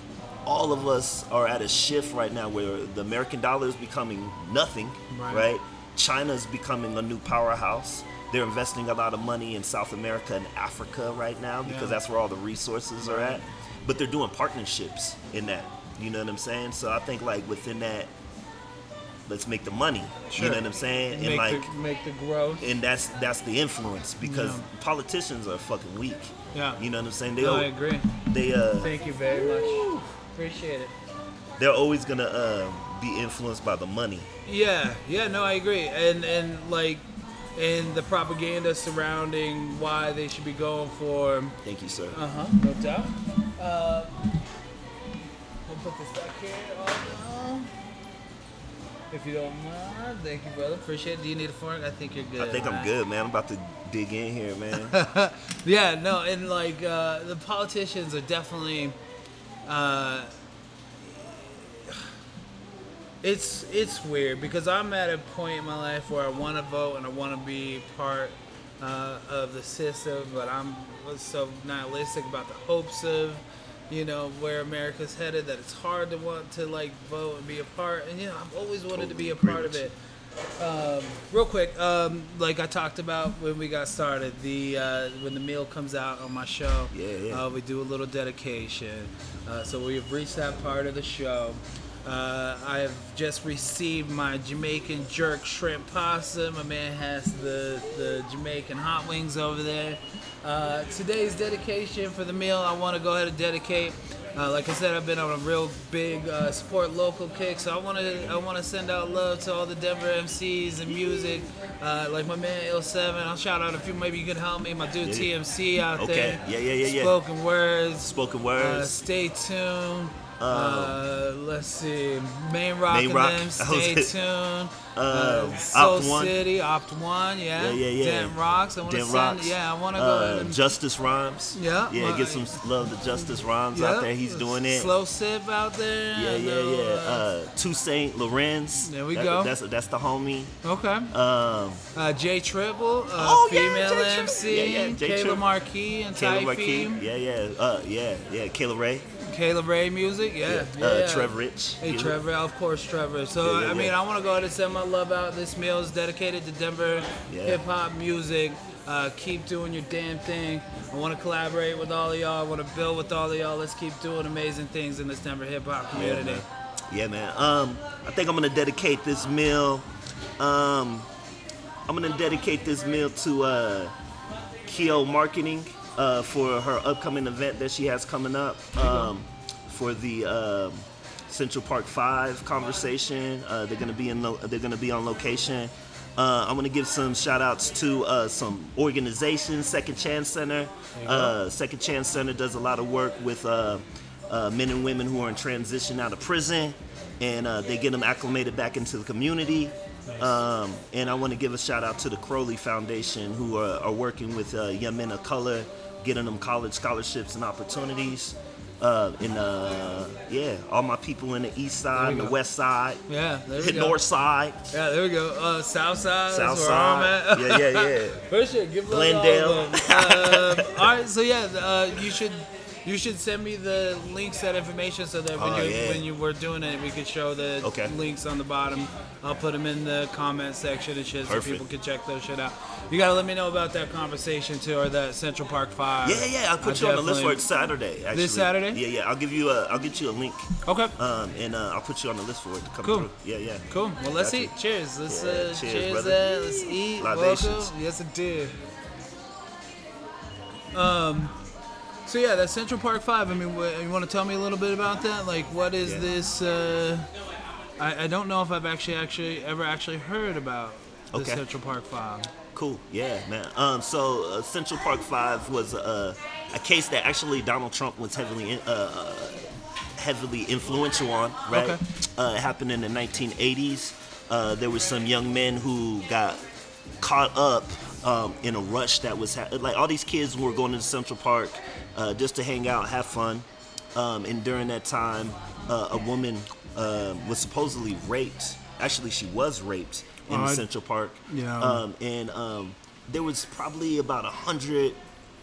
all of us are at a shift right now where the American dollar is becoming nothing, Right. right? China's becoming a new powerhouse. They're investing a lot of money in South America and Africa right now because Yeah. that's where all the resources are at. But they're doing partnerships in that. You know what I'm saying? So I think like within that, let's make the money. Sure. You know what I'm saying? And like, the make the growth. and that's that's the influence because Yeah. politicians are fucking weak. Yeah. You know what I'm saying? They No, I agree. they uh Thank you very much. Appreciate it. they're always gonna uh, be influenced by the money. Yeah, yeah, no, I agree. And and like and the propaganda surrounding why they should be going for Thank you, sir. uh huh, no doubt. Uh, we'll put this back here. Oh, no. If you don't mind, thank you, brother. Appreciate it. Do you need a fork? I think you're good. I think I'm good, man. I'm about to dig in here, man. [laughs] Yeah, no, and like uh, the politicians are definitely. Uh, it's it's weird because I'm at a point in my life where I want to vote and I want to be part uh, of the system, but I'm so nihilistic about the hopes of you know where America's headed that it's hard to want to like vote and be a part. And you know I've always wanted to be a part of it. Um, real quick, um, like I talked about when we got started, the uh, when the meal comes out on my show, Yeah, yeah. Uh, we do a little dedication. Uh, so we have reached that part of the show. Uh, I have just received my Jamaican jerk shrimp pasta. My man has the, the Jamaican hot wings over there. Uh, today's dedication for the meal, I want to go ahead and dedicate. Uh, like I said, I've been on a real big uh, support local kick, so I want to I want to send out love to all the Denver MCs and music, uh, like my man Ill Seven. I'll shout out a few. Maybe you can help me. My dude Yeah. TMC out Okay. there. Yeah, yeah, yeah, yeah. Spoken words. Spoken Uh, words. stay tuned. Uh, let's see. Main Rock Main Rock. them. [laughs] Stay tuned. Uh, Uh, Soul Opt One. City, Opt One, yeah. Yeah, yeah, yeah. Dent Rocks. I want to Dent send. Rocks. Yeah, I want to go uh, ahead and. Justice Rhymes. Yeah, Yeah, my- get some love to Justice Rhymes yeah, out there. He's doing it. Slow sip out there. Yeah, yeah, yeah. uh, Uh, Toussaint Lorenz. There we That- go. That's that's the homie. okay. Um, Uh, Jay Triple, uh, Oh, yeah, female Jay MC, yeah, yeah, Jay Kayla Tri- Marquis and Kayla Typhi, Marquis. Yeah, yeah. Uh, yeah, yeah. Kayla Ray. Kayla Ray music, yeah. Yeah. Uh, yeah. Trevor Rich. Hey You? Trevor, of course Trevor. So Yeah, yeah, I mean. I want to go ahead and send my love out. This meal is dedicated to Denver Yeah. hip hop music. Uh, keep doing your damn thing. I want to collaborate with all of y'all. I want to build with all of y'all. Let's keep doing amazing things in this Denver hip hop Yeah, community. man. Yeah, man. Um, I think I'm gonna dedicate this meal. Um, I'm gonna dedicate this meal to uh, Keo Marketing uh, for her upcoming event that she has coming up um, for the um, Central Park Five conversation. Uh, they're gonna be in. Lo- they're gonna be on location. Uh, I'm gonna give some shout outs to uh, some organizations. Second Chance Center. Uh, Second Chance Center does a lot of work with uh, uh, men and women who are in transition out of prison, and uh, they get them acclimated back into the community. Nice. Um, and I want to give a shout out to the Crowley Foundation, who are, are working with uh, young men of color, getting them college scholarships and opportunities. Uh, and uh, yeah, all my people in the east side, the west side, Yeah, there we hit north side, Yeah, there we go. Uh, South side. south that's where I'm side. Yeah, yeah, yeah. [laughs] For sure, give Glendale. all um, all right, so yeah, uh, you should you should send me the links, that information, so that when Oh, you yeah. when you were doing it, we could show the Okay. links on the bottom. I'll put them in the comment section and shit, so people can check those shit out. You gotta let me know about that conversation too, or that Central Park Five. Yeah, yeah, I'll put you on the list for it Saturday. Actually. This Saturday? Yeah, yeah. I'll give you a, I'll get you a link, Okay. um, and uh, I'll put you on the list for it to come Cool. through. Yeah, yeah. Cool. Well, let's Gotcha. eat. Cheers. Let's Yeah, uh, cheers, cheers. brother. Let's eat. Libations. Welcome. Yes, it did. Um. So yeah, that Central Park Five. I mean, what, you want to tell me a little bit about that? Like, what is Yeah. this? Uh, I, I don't know if I've actually actually ever actually heard about the Okay. Central Park Five. cool. Yeah, man. Um, so uh, Central Park Five was a, a case that actually Donald Trump was heavily in, uh, heavily influential on. Right. Okay. Uh, it happened in the 1980s. Uh, there were some young men who got caught up um, in a rush that was ha- like all these kids were going to Central Park uh, just to hang out, have fun. Um, and during that time, uh, a woman uh, was supposedly raped. Actually, she was raped in Alright. Central Park. Yeah. Um, and um, there was probably about 100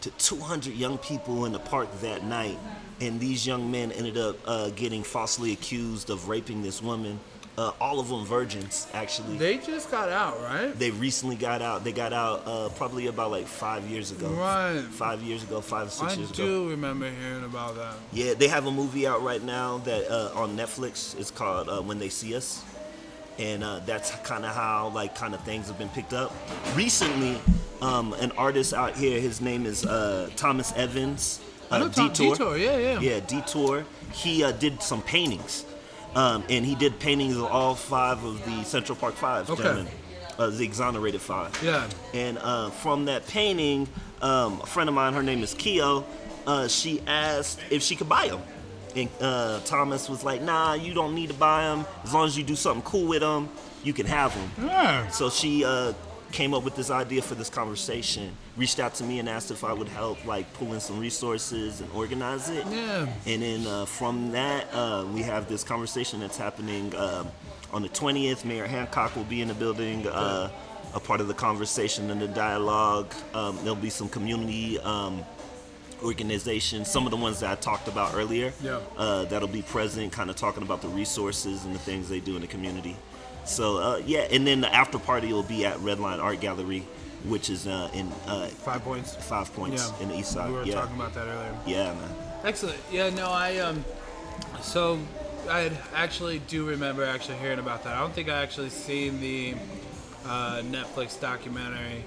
to 200 young people in the park that night. And these young men ended up uh, getting falsely accused of raping this woman. Uh, all of them virgins, actually. They just got out, right? They recently got out. They got out uh, probably about like five years ago. Right. Five years ago, five or six I years ago. I do remember hearing about that. Yeah, they have a movie out right now that uh, on Netflix. It's called uh, When They See Us, and uh, that's kind of how like kind of things have been picked up. Recently, um, an artist out here. His name is uh, Thomas Evans. Uh, I know Tom Detour, yeah, yeah. Yeah, Detour. He uh, did some paintings, um, and he did paintings of all five of the Central Park Five Okay. gentlemen, uh, the exonerated five. Yeah. And uh, from that painting, um, a friend of mine, her name is Keo, uh, she asked if she could buy them. And uh, Thomas was like, nah, you don't need to buy them. As long as you do something cool with them, you can have them. Yeah. So she uh, came up with this idea for this conversation, reached out to me and asked if I would help, like, pull in some resources and organize it. Yeah. And then uh, from that, uh, we have this conversation that's happening um, on the 20th. Mayor Hancock will be in the building, uh, a part of the conversation and the dialogue. Um, there'll be some community um, organizations, some of the ones that I talked about earlier, Yeah. uh, that'll be present, kind of talking about the resources and the things they do in the community. So, uh, yeah, and then the after party will be at Redline Art Gallery, which is uh, in uh, Five points. Five Points Yeah. in the East Side. We were yeah. talking about that earlier. yeah, man. Excellent. Yeah, no, I um, so I actually do remember actually hearing about that. I don't think I actually seen the uh, Netflix documentary,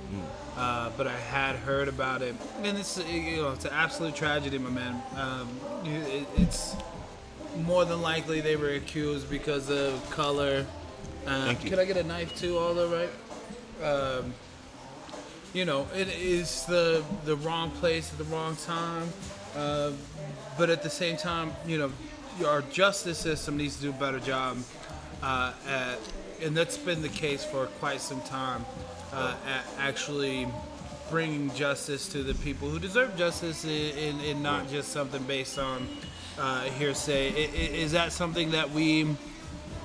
uh, but I had heard about it, and it's you know it's an absolute tragedy, my man. Um, it, it's more than likely they were accused because of color. Uh, Thank you. Could I get a knife too? Although right. Um, you know, it is the the wrong place at the wrong time. Uh, but at the same time, you know, our justice system needs to do a better job uh, at, and that's been the case for quite some time, uh, at actually bringing justice to the people who deserve justice, and, not just something based on uh, hearsay. Is that something that we?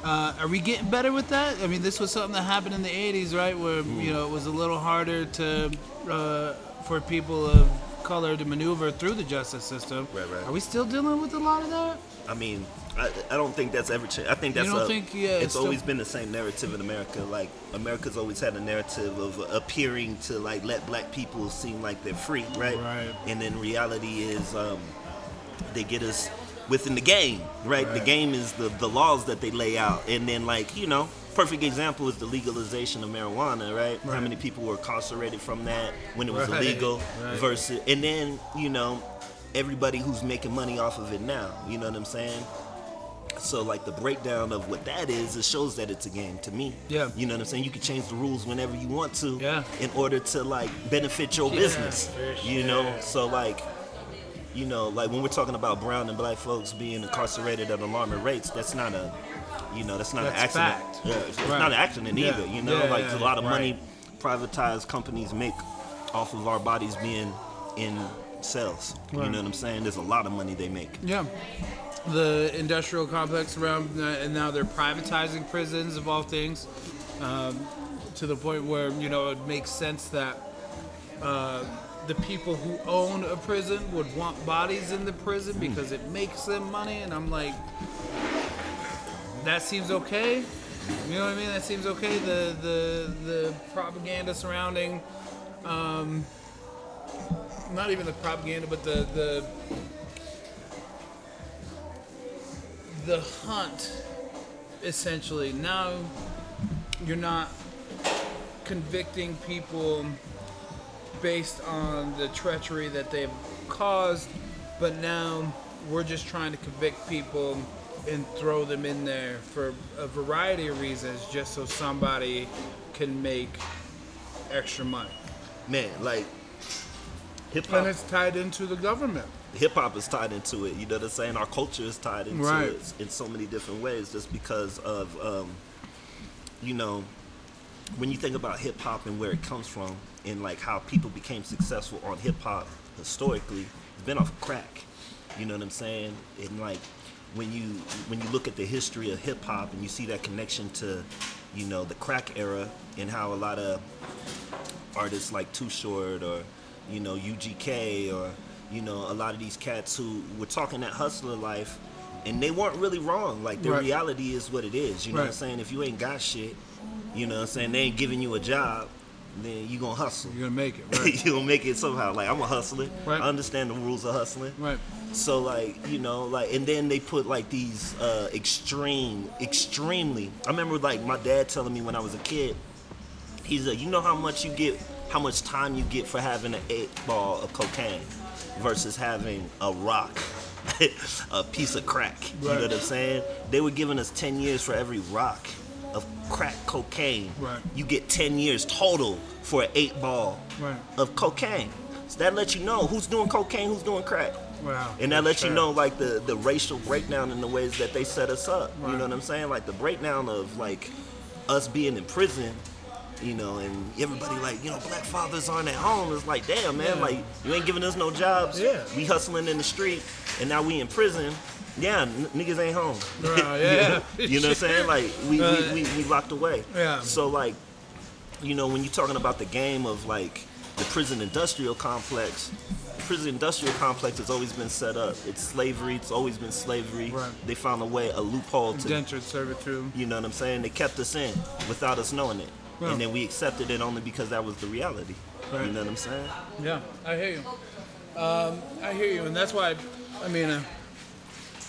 Uh, are we getting better with that? I mean, this was something that happened in the '80s, right? Where you know it was a little harder to uh, for people of color to maneuver through the justice system. Right, right. Are we still dealing with a lot of that? I mean, I, I don't think that's ever changed. I think that's you don't a- think- yeah, it's it's always been the same narrative in America. Like America's always had a narrative of appearing to like let black people seem like they're free, right? Right. And then reality is um, they get us within the game, right? The game is the the laws that they lay out, and then like you know. Perfect example is the legalization of marijuana, right? How many people were incarcerated from that when it was Right, illegal right. versus, and then you know, everybody who's making money off of it now. You know what I'm saying? So like the breakdown of what that is, it shows that it's a game to me. Yeah. You know what I'm saying? You can change the rules whenever you want to. Yeah. In order to like benefit your Yeah, business. You know? So like you know, like when we're talking about brown and black folks being incarcerated at alarming rates, that's not a you know, that's not an That's accident. fact. Yeah, it's, Right. not an accident Yeah. either. You know, Yeah, like yeah, a lot of right. money privatized companies make off of our bodies being in cells. You know what I'm saying? There's a lot of money they make. Yeah. The industrial complex around, uh, and now they're privatizing prisons of all things, um, to the point where you know it makes sense that uh, the people who own a prison would want bodies in the prison because it makes them money. And I'm like, that seems okay. You know what I mean? That seems okay. The the the propaganda surrounding, um, not even the propaganda, but the the the hunt essentially now you're not convicting people based on the treachery that they've caused but now we're just trying to convict people and throw them in there for a variety of reasons just so somebody can make extra money. Man, like hip hop And it's tied into the government. Hip hop is tied into it. You know what I'm saying? Our culture is tied into Right. it in so many different ways, just because of, um, you know, when you think about hip hop and where it comes from, and like how people became successful on hip hop historically, it's been off crack. You know what I'm saying? And like when you when you look at the history of hip hop and you see that connection to, you know, the crack era and how a lot of artists like Too Short or you know UGK or you know a lot of these cats who were talking that hustler life and they weren't really wrong like the Right. reality is what it is you know what I'm saying if you ain't got shit you know what I'm saying? They ain't giving you a job then you gonna hustle. You're gonna make it, [laughs] right? you gonna make it somehow. Like I'm a hustler. Right. I understand the rules of hustling. Right. so like you know like and then they put like these uh extreme extremely I remember like my dad telling me when I was a kid he's like you know how much you get how much time you get for having an eight ball of cocaine versus having a rock [laughs] a piece of crack. You know what I'm saying? They were giving us 10 years for every rock of crack cocaine Right. you get 10 years total for an eight ball Right. of cocaine so that lets you know who's doing cocaine who's doing crack Wow. and that lets you know like the the racial breakdown in the ways that they set us up. You know what I'm saying? Like the breakdown of like us being in prison, you know, and everybody like, you know, black fathers aren't at home. It's like, damn man, Yeah. like you ain't giving us no jobs. Yeah. We hustling in the street and now we in prison. Yeah, n- niggas ain't home. Right, [laughs] yeah. you know what I'm saying? Like we, Right. we, we, we locked away. Yeah. So like, you know, when you're talking about the game of like the prison industrial complex, the prison industrial complex has always been set up. It's slavery. It's always been slavery. Right. They found a way, a loophole to, Indentured servitude. you know what I'm saying? They kept us in without us knowing it, Yeah. and then we accepted it only because that was the reality. Right. You know what I'm saying? Yeah, I hear you. Um, I hear you, and that's why, I mean, uh,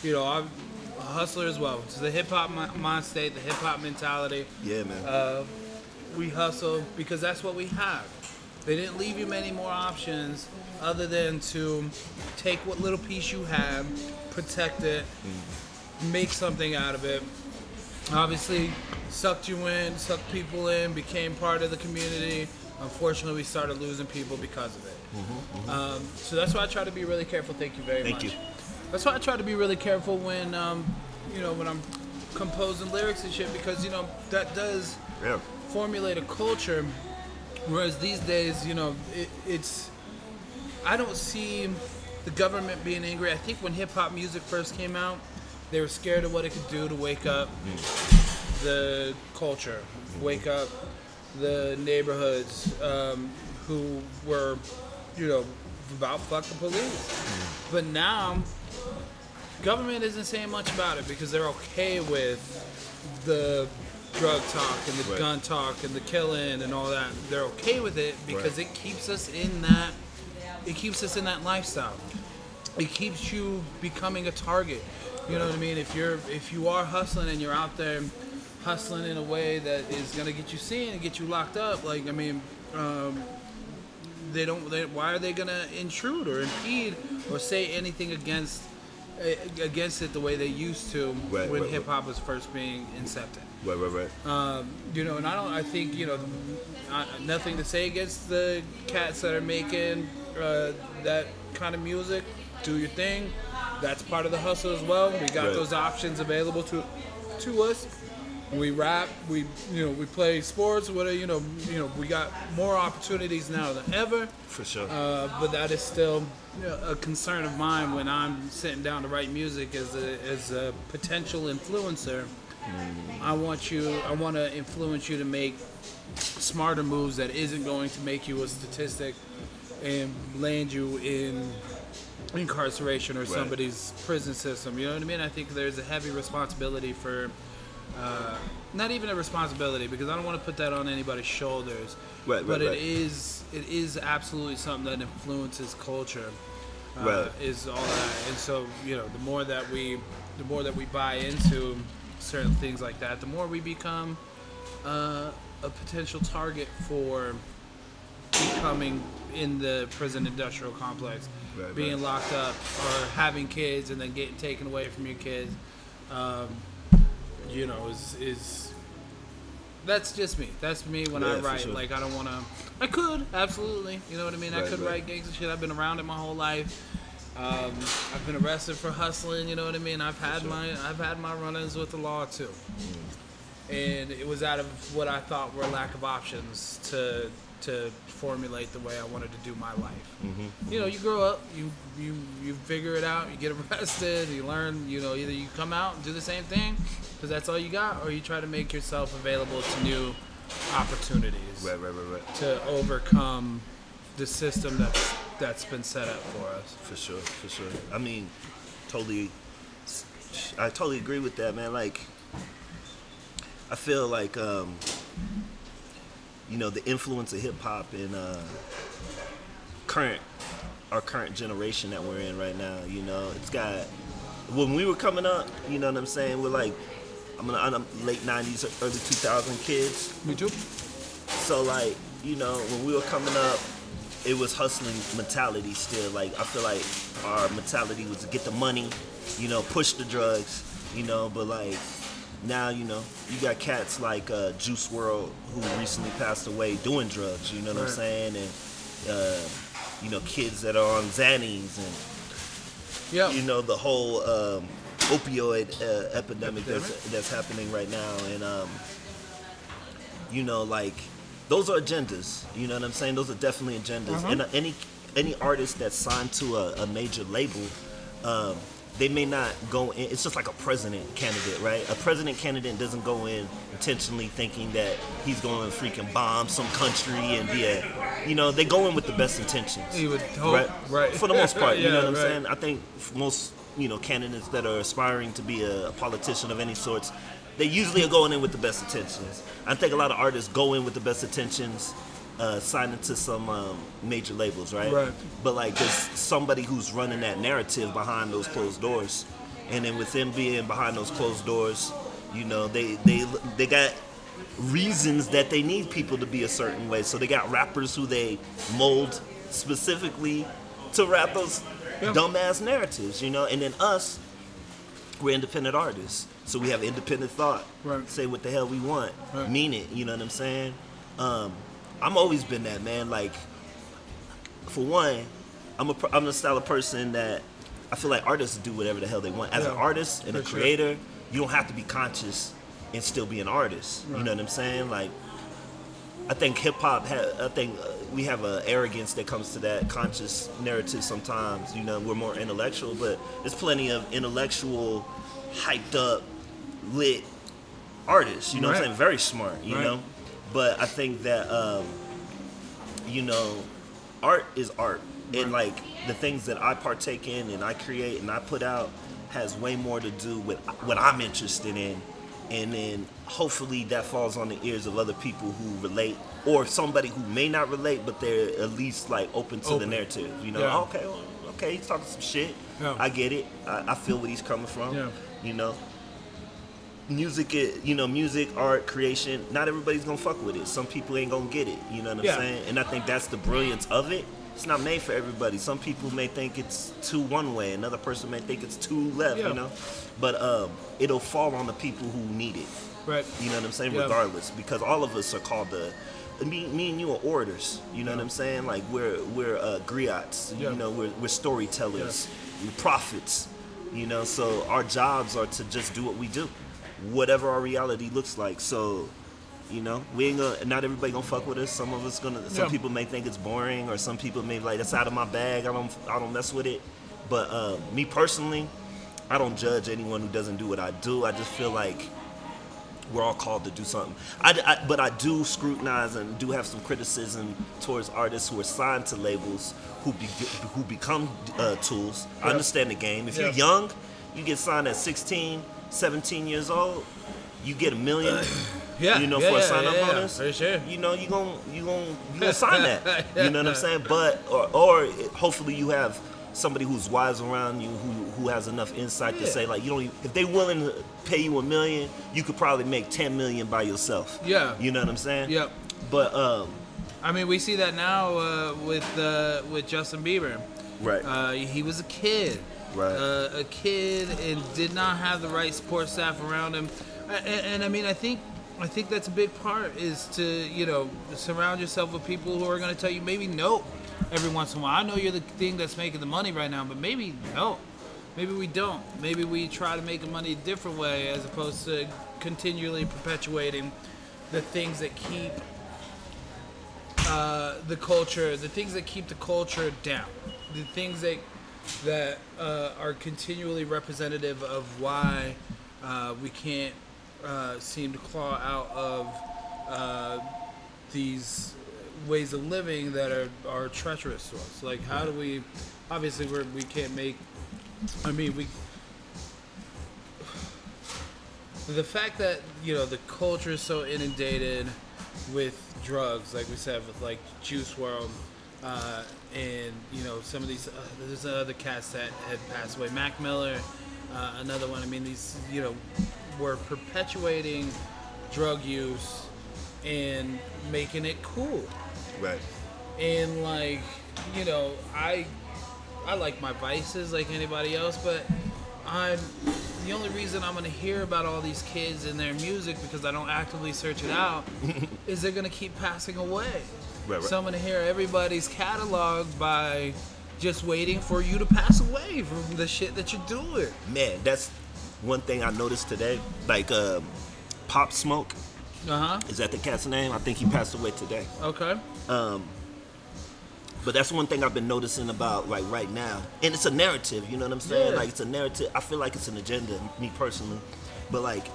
you know, I'm a hustler as well. It's the hip hop mi- mind state, the hip hop mentality. Yeah, man. Uh, we hustle because that's what we have. They didn't leave you many more options other than to take what little piece you have, protect it, make something out of it. Obviously, sucked you in, sucked people in, became part of the community. Unfortunately, we started losing people because of it. Um, so that's why I try to be really careful. Thank you very Thank much. Thank you. That's why I try to be really careful when, um, you know, when I'm composing lyrics and shit because you know that does yeah. formulate a culture. Whereas these days, you know, it, it's I don't see the government being angry. I think when hip hop music first came out, they were scared of what it could do to wake up the culture, wake up the neighborhoods um, who were, you know, about fuck the police. But now, government isn't saying much about it because they're okay with the drug talk and the Right. gun talk and the killing and all that. They're okay with it because Right. it keeps us in that. It keeps us in that lifestyle. It keeps you becoming a target. You know what I mean? If you're if you are hustling and you're out there hustling in a way that is gonna get you seen and get you locked up, like I mean, um, they don't. They, why are they gonna intrude or impede or say anything against against it the way they used to Right, when right, hip hop was first being incepted? Right, right, right. Um, you know, and I don't. I think you know, I, nothing to say against the cats that are making uh, that kind of music. Do your thing. That's part of the hustle as well. We got Right. those options available to to us. We rap. We you know we play sports. Whatever you know. You know we got more opportunities now than ever. For sure. Uh, but that is still a concern of mine when I'm sitting down to write music as a, as a potential influencer. I want you. I want to influence you to make smarter moves that isn't going to make you a statistic and land you in incarceration or somebody's prison system. You know what I mean? I think there's a heavy responsibility for. Uh, not even a responsibility because I don't want to put that on anybody's shoulders. Right, right, but right. it is it is absolutely something that influences culture. Uh, Right. Is all that, and so you know, the more that we, the more that we buy into certain things like that, the more we become uh, a potential target for becoming in the prison industrial complex, Right, being right. locked up or having kids and then getting taken away from your kids. Um, you know, is is that's just me. That's me when I Yeah, for write. sure. Like I don't want to. I could absolutely. You know what I mean? I could right. write gangster shit. I've been around it my whole life. Um, I've been arrested for hustling. You know what I mean? I've had sure. my I've had my run-ins with the law too. And it was out of what I thought were lack of options to to formulate the way I wanted to do my life. You know, you grow up, you you you figure it out, you get [laughs] arrested, you learn. You know, either you come out and do the same thing because that's all you got, or you try to make yourself available to new opportunities Right, right, right, right. to overcome the system that's that's been set up for us. For sure, for sure. I mean, totally. I totally agree with that, man. Like, I feel like, um, you know, the influence of hip hop in uh, current, our current generation that we're in right now. You know, it's got. When we were coming up, you know what I'm saying. We're like, I'm, gonna, I'm late '90s, early 2000 kids. Me too. So like, you know, when we were coming up, it was hustling mentality still. Like I feel like our mentality was to get the money, you know, push the drugs, you know, but like now, you know, you got cats like uh, Juice WRLD who recently passed away doing drugs, you know what Right. I'm saying? And uh, you know, kids that are on Xannies and Yeah. you know the whole um, opioid uh, epidemic, that's Epidemic. that's happening right now, and um, you know like those are agendas. You know what I'm saying? Those are definitely agendas. Uh-huh. And uh, any any artist that's signed to a, a major label. Um, they may not go in. It's just like a president candidate, right? A president candidate doesn't go in intentionally thinking that he's going to freaking bomb some country and be a, you know, they go in with the best intentions You would hope, right? right. For the most part, you [laughs] know what I'm right. saying. I think most you know candidates that are aspiring to be a, politician of any sorts, they usually are going in with the best intentions. I think a lot of artists go in with the best intentions, uh, signing to some um, major labels, right? Right. But like, there's somebody who's running that narrative behind those closed doors, and then with them being behind those closed doors, you know, they they they got reasons that they need people to be a certain way. So they got rappers who they mold specifically to rap those Yeah. dumbass narratives, you know. And then us, we're independent artists, so we have independent thought. Right. Say what the hell we want, Right. mean it. You know what I'm saying? Um, I'm always been that man. Like, for one, I'm a I'm the style of person that I feel like artists do whatever the hell they want. As an artist and a for sure. creator, you don't have to be conscious and still be an artist. You know what I'm saying? Like, I think hip hop. Ha- I think uh, we have an arrogance that comes to that conscious narrative. Sometimes, you know, we're more intellectual, but there's plenty of intellectual, hyped up, lit artists. You know what I'm saying? Very smart. You Right. know, but I think that um, you know, art is art, and like the things that I partake in and I create and I put out has way more to do with what I'm interested in, and then hopefully that falls on the ears of other people who relate, or somebody who may not relate, but they're at least like open to the narrative. You know, Yeah. okay, well, okay, he's talking some shit. Yeah. I get it. I, I feel where he's coming from. Yeah. You know, music, you know, music, art, creation. Not everybody's gonna fuck with it. Some people ain't gonna get it. You know what I'm Yeah. saying? And I think that's the brilliance of it. It's not made for everybody. Some people may think it's too one way. Another person may think it's too left. Yeah. You know, but um, it'll fall on the people who need it. Right. You know what I'm saying? Yeah. Regardless, because all of us are called the. Me, me and you are orators. You know what I'm saying? Like we're we're uh, griots. Yeah. You know, we're we're storytellers. Yeah. We're prophets. You know, so our jobs are to just do what we do, whatever our reality looks like. So, you know, we ain't gonna. Not everybody gonna fuck with us. Some of us gonna. Some Yeah. people may think it's boring, or some people may be like that's out of my bag. I don't. I don't mess with it. But uh, me personally, I don't judge anyone who doesn't do what I do. I just feel like we're all called to do something. I, I- but I do scrutinize and do have some criticism towards artists who are signed to labels who be, who become uh, tools. I understand the game. If you're young, you get signed at 16, 17 years old, you get a million. Yeah. You know, yeah, for a sign up yeah, yeah, bonus, For sure. you know, you gon' you gon' you gonna [laughs] sign that. You know what I'm saying? But or, or hopefully you have somebody who's wise around you who who has enough insight to say like you don't even, if they willing to pay you a million, you could probably make 10 million by yourself. Yeah. You know what I'm saying? Yep. But um I mean, we see that now uh, with uh, with Justin Bieber. right. Uh, he was a kid, Right. Uh, a kid, and did not have the right support staff around him. And, and I mean, I think I think that's a big part is to you know surround yourself with people who are going to tell you maybe no every once in a while. I know you're the thing that's making the money right now, but maybe no. Maybe we don't. Maybe we try to make the money a different way as opposed to continually perpetuating the things that keep uh, the culture, the things that keep the culture down, the things that that uh, are continually representative of why uh, we can't uh, seem to claw out of uh, these ways of living that are, are treacherous to us. Like, how do we? Obviously, we're, we can't make. I mean, we. The fact that you know the culture is so inundated with drugs, like we said, with like Juice WRLD, uh, and you know some of these. Uh, there's other cats that had passed away. Mac Miller, uh, another one. I mean, these you know were perpetuating drug use and making it cool. Right. And like, you know, I I like my vices like anybody else, but I'm the only reason I'm gonna hear about all these kids and their music because I don't actively search it out [laughs] is they're gonna keep passing away. Right, right. So I'm gonna hear everybody's catalog by just waiting for you to pass away from the shit that you're doing. Man, that's one thing I noticed today. Like um, Pop Smoke, Uh huh. is that the cat's name? I think he passed away today. Okay. Um, but that's one thing I've been noticing about like right now, and it's a narrative. You know what I'm saying? Yeah. Like it's a narrative. I feel like it's an agenda, me personally. But like,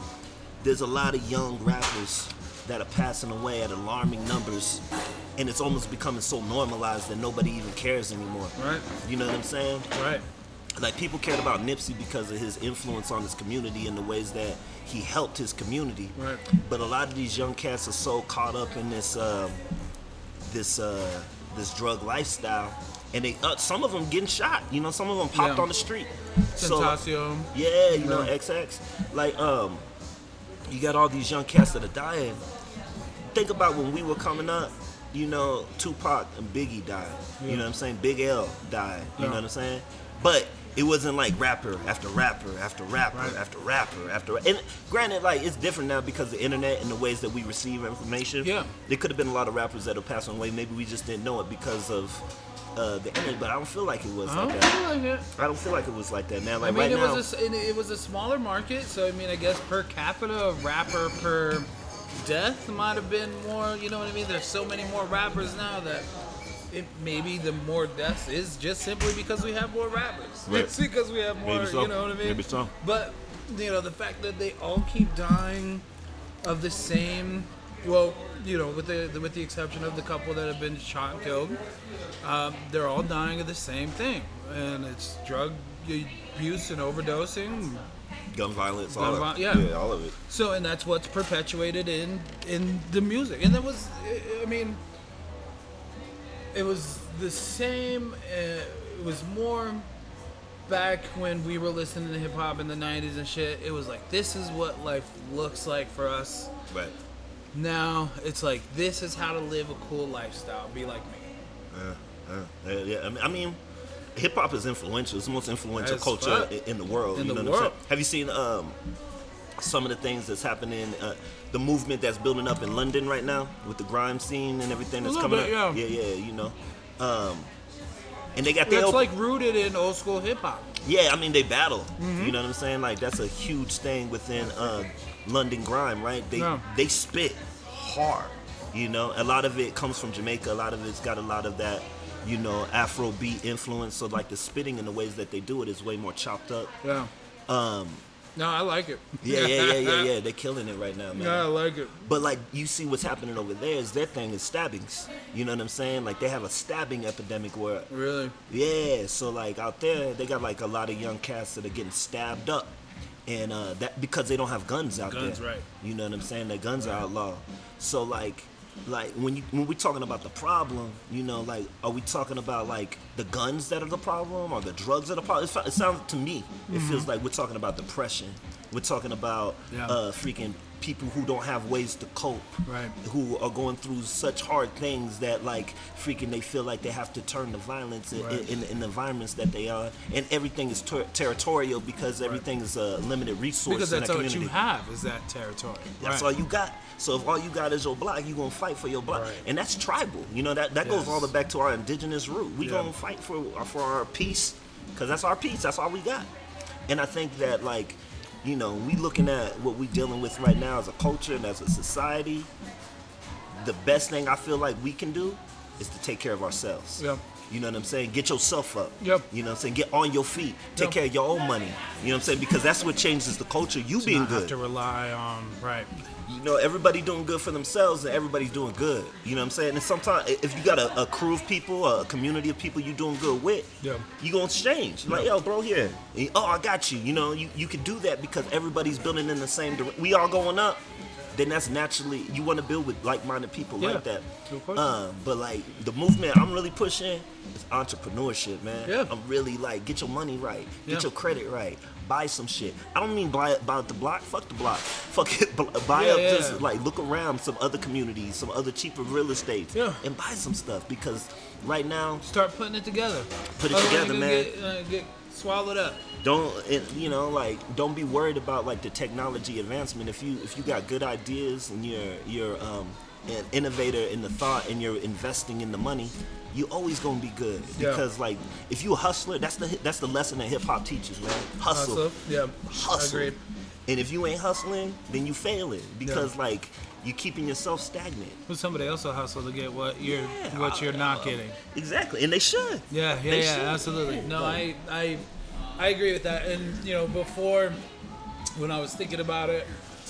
there's a lot of young rappers that are passing away at alarming numbers, and it's almost becoming so normalized that nobody even cares anymore. Right. You know what I'm saying? Right. like people cared about Nipsey because of his influence on his community and the ways that he helped his community. Right. But a lot of these young cats are so caught up in this um, this uh, this drug lifestyle, and they uh, some of them getting shot. You know, some of them popped Yeah. on the street. So- yeah, you know, Yeah. XX. Like, um, you got all these young cats that are dying. Think about when we were coming up, you know, Tupac and Biggie died. You know what I'm saying? Big L died. You Yeah. know what I'm saying? But it wasn't like rapper after rapper after rapper Right. after rapper after and granted like it's different now because of the internet and the ways that we receive information Yeah. there could have been a lot of rappers that are passing away maybe we just didn't know it because of uh, the internet but i don't feel like it was I don't like that feel like it. i don't feel like it was like that now I like mean, right it now was a, it was a smaller market, so I mean, I guess per capita, rapper per death might have been more. You know what I mean? There's so many more rappers now that it maybe the more deaths is just simply because we have more rappers. Right. It's because we have more. So. You know what I mean? Maybe so. But you know, the fact that they all keep dying of the same. Well, you know, with the with the exception of the couple that have been shot and killed, um, they're all dying of the same thing, and it's drug abuse and overdosing. Gun violence, Gun all vi- of yeah. yeah, all of it. So, and that's what's perpetuated in in the music. And that was, I mean, it was the same. Uh, it was more back when we were listening to hip hop in the '90s and shit. It was like this is what life looks like for us. Right. Now it's like this is how to live a cool lifestyle. Be like me. Uh, uh, yeah, yeah. I mean, I mean hip hop is influential. It's the most influential As culture fuck. in the world. In you the know what I'm world. Have you seen um, some of the things that's happening? Uh, the movement that's building up in London right now with the grime scene and everything that's coming bit, up. yeah. yeah, yeah. You know. Um, and they got That's like rooted in old school hip hop. Yeah, I mean they battle. Mm-hmm. You know what I'm saying? Like that's a huge thing within uh, London grime, right? They Yeah. they spit hard. You know, a lot of it comes from Jamaica. A lot of it's got a lot of that, you know, Afro beat influence. So like the spitting and the ways that they do it is way more chopped up. Yeah. Um, No, I like it. [laughs] yeah, yeah, yeah, yeah, yeah. [laughs] They're killing it right now, man. Yeah, I like it. But like you see what's happening over there is their thing is stabbings. You know what I'm saying? Like they have a stabbing epidemic where Really. yeah, so like out there, they got like a lot of young cats that are getting stabbed up, and uh, that because they don't have guns out Guns, there. right. You know what I'm saying? Their guns are outlawed. So like, like when you when we're talking about the problem, you know, like are we talking about like the guns that are the problem or the drugs that are the problem? It, it sounds to me, it feels like we're talking about depression. We're talking about Mm-hmm. Yeah. uh, freaking people who don't have ways to cope, Right. who are going through such hard things that like freaking they feel like they have to turn to violence in, Right. in, in the environments that they are, and everything is ter- territorial because everything is a limited resource Because in that's a all community. you have is that territory. That's Right. all you got. So if all you got is your block, you gonna fight for your block, Right. and that's tribal. You know that that goes all the way back to our indigenous root. We Yeah. gonna fight for uh, for our peace, cause that's our peace. That's all we got. And I think that like, you know, we looking at what we dealing with right now as a culture and as a society. The best thing I feel like we can do is to take care of ourselves. Yep. You know what I'm saying? Get yourself up. Yep. You know what I'm saying? Get on your feet. Take Yep. care of your own money. You know what I'm saying? Because that's what changes the culture. You being good have to rely on right. You know, everybody doing good for themselves and everybody's doing good. You know what I'm saying? And sometimes if you got a, a crew of people, a community of people you doing good with, Yeah. you gonna exchange. Like, Yeah. yo, bro, here. Oh, I got you. You know, you, you can do that because everybody's building in the same direction. We all going up. Then that's naturally you want to build with like-minded people Yeah. like that. Uh, but like the movement I'm really pushing is entrepreneurship, man. Yeah. I'm really like get your money right, get your credit right, buy some shit. I don't mean buy buy the block, fuck the block, [laughs] fuck it, buy Yeah, up yeah. just like look around some other communities, some other cheaper real estate, Yeah. and buy some stuff because right now Start putting it together. Put it together, man. Get, uh, get swallowed up. don't it, you know like don't be worried about like the technology advancement if you if you got good ideas and you're you're um an innovator in the thought and you're investing in the money you always gonna be good Yeah. because like if you a hustler that's the that's the lesson that hip-hop teaches man hustle Also, yeah. hustle Agreed. and if you ain't hustling then you failing because Yeah. like you're keeping yourself stagnant But somebody else will hustle to get what you're Yeah, what you're not uh, getting. exactly and they should Yeah, yeah, They yeah, should. absolutely. No, I, I, I agree with that. And you know, before, when I was thinking about it,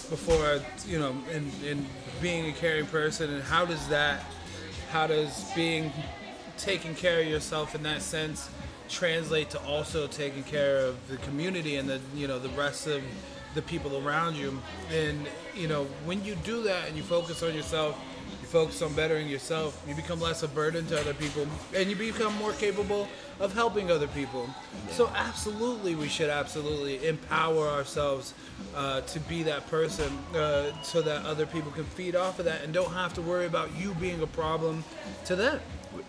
before you know, in in being a caring person, and how does that, how does being taking care of yourself in that sense translate to also taking care of the community and the you know the rest of the people around you. And you know when you do that and you focus on yourself you focus on bettering yourself you become less a burden to other people and you become more capable of helping other people. So absolutely we should absolutely empower ourselves uh, to be that person uh, so that other people can feed off of that and don't have to worry about you being a problem to them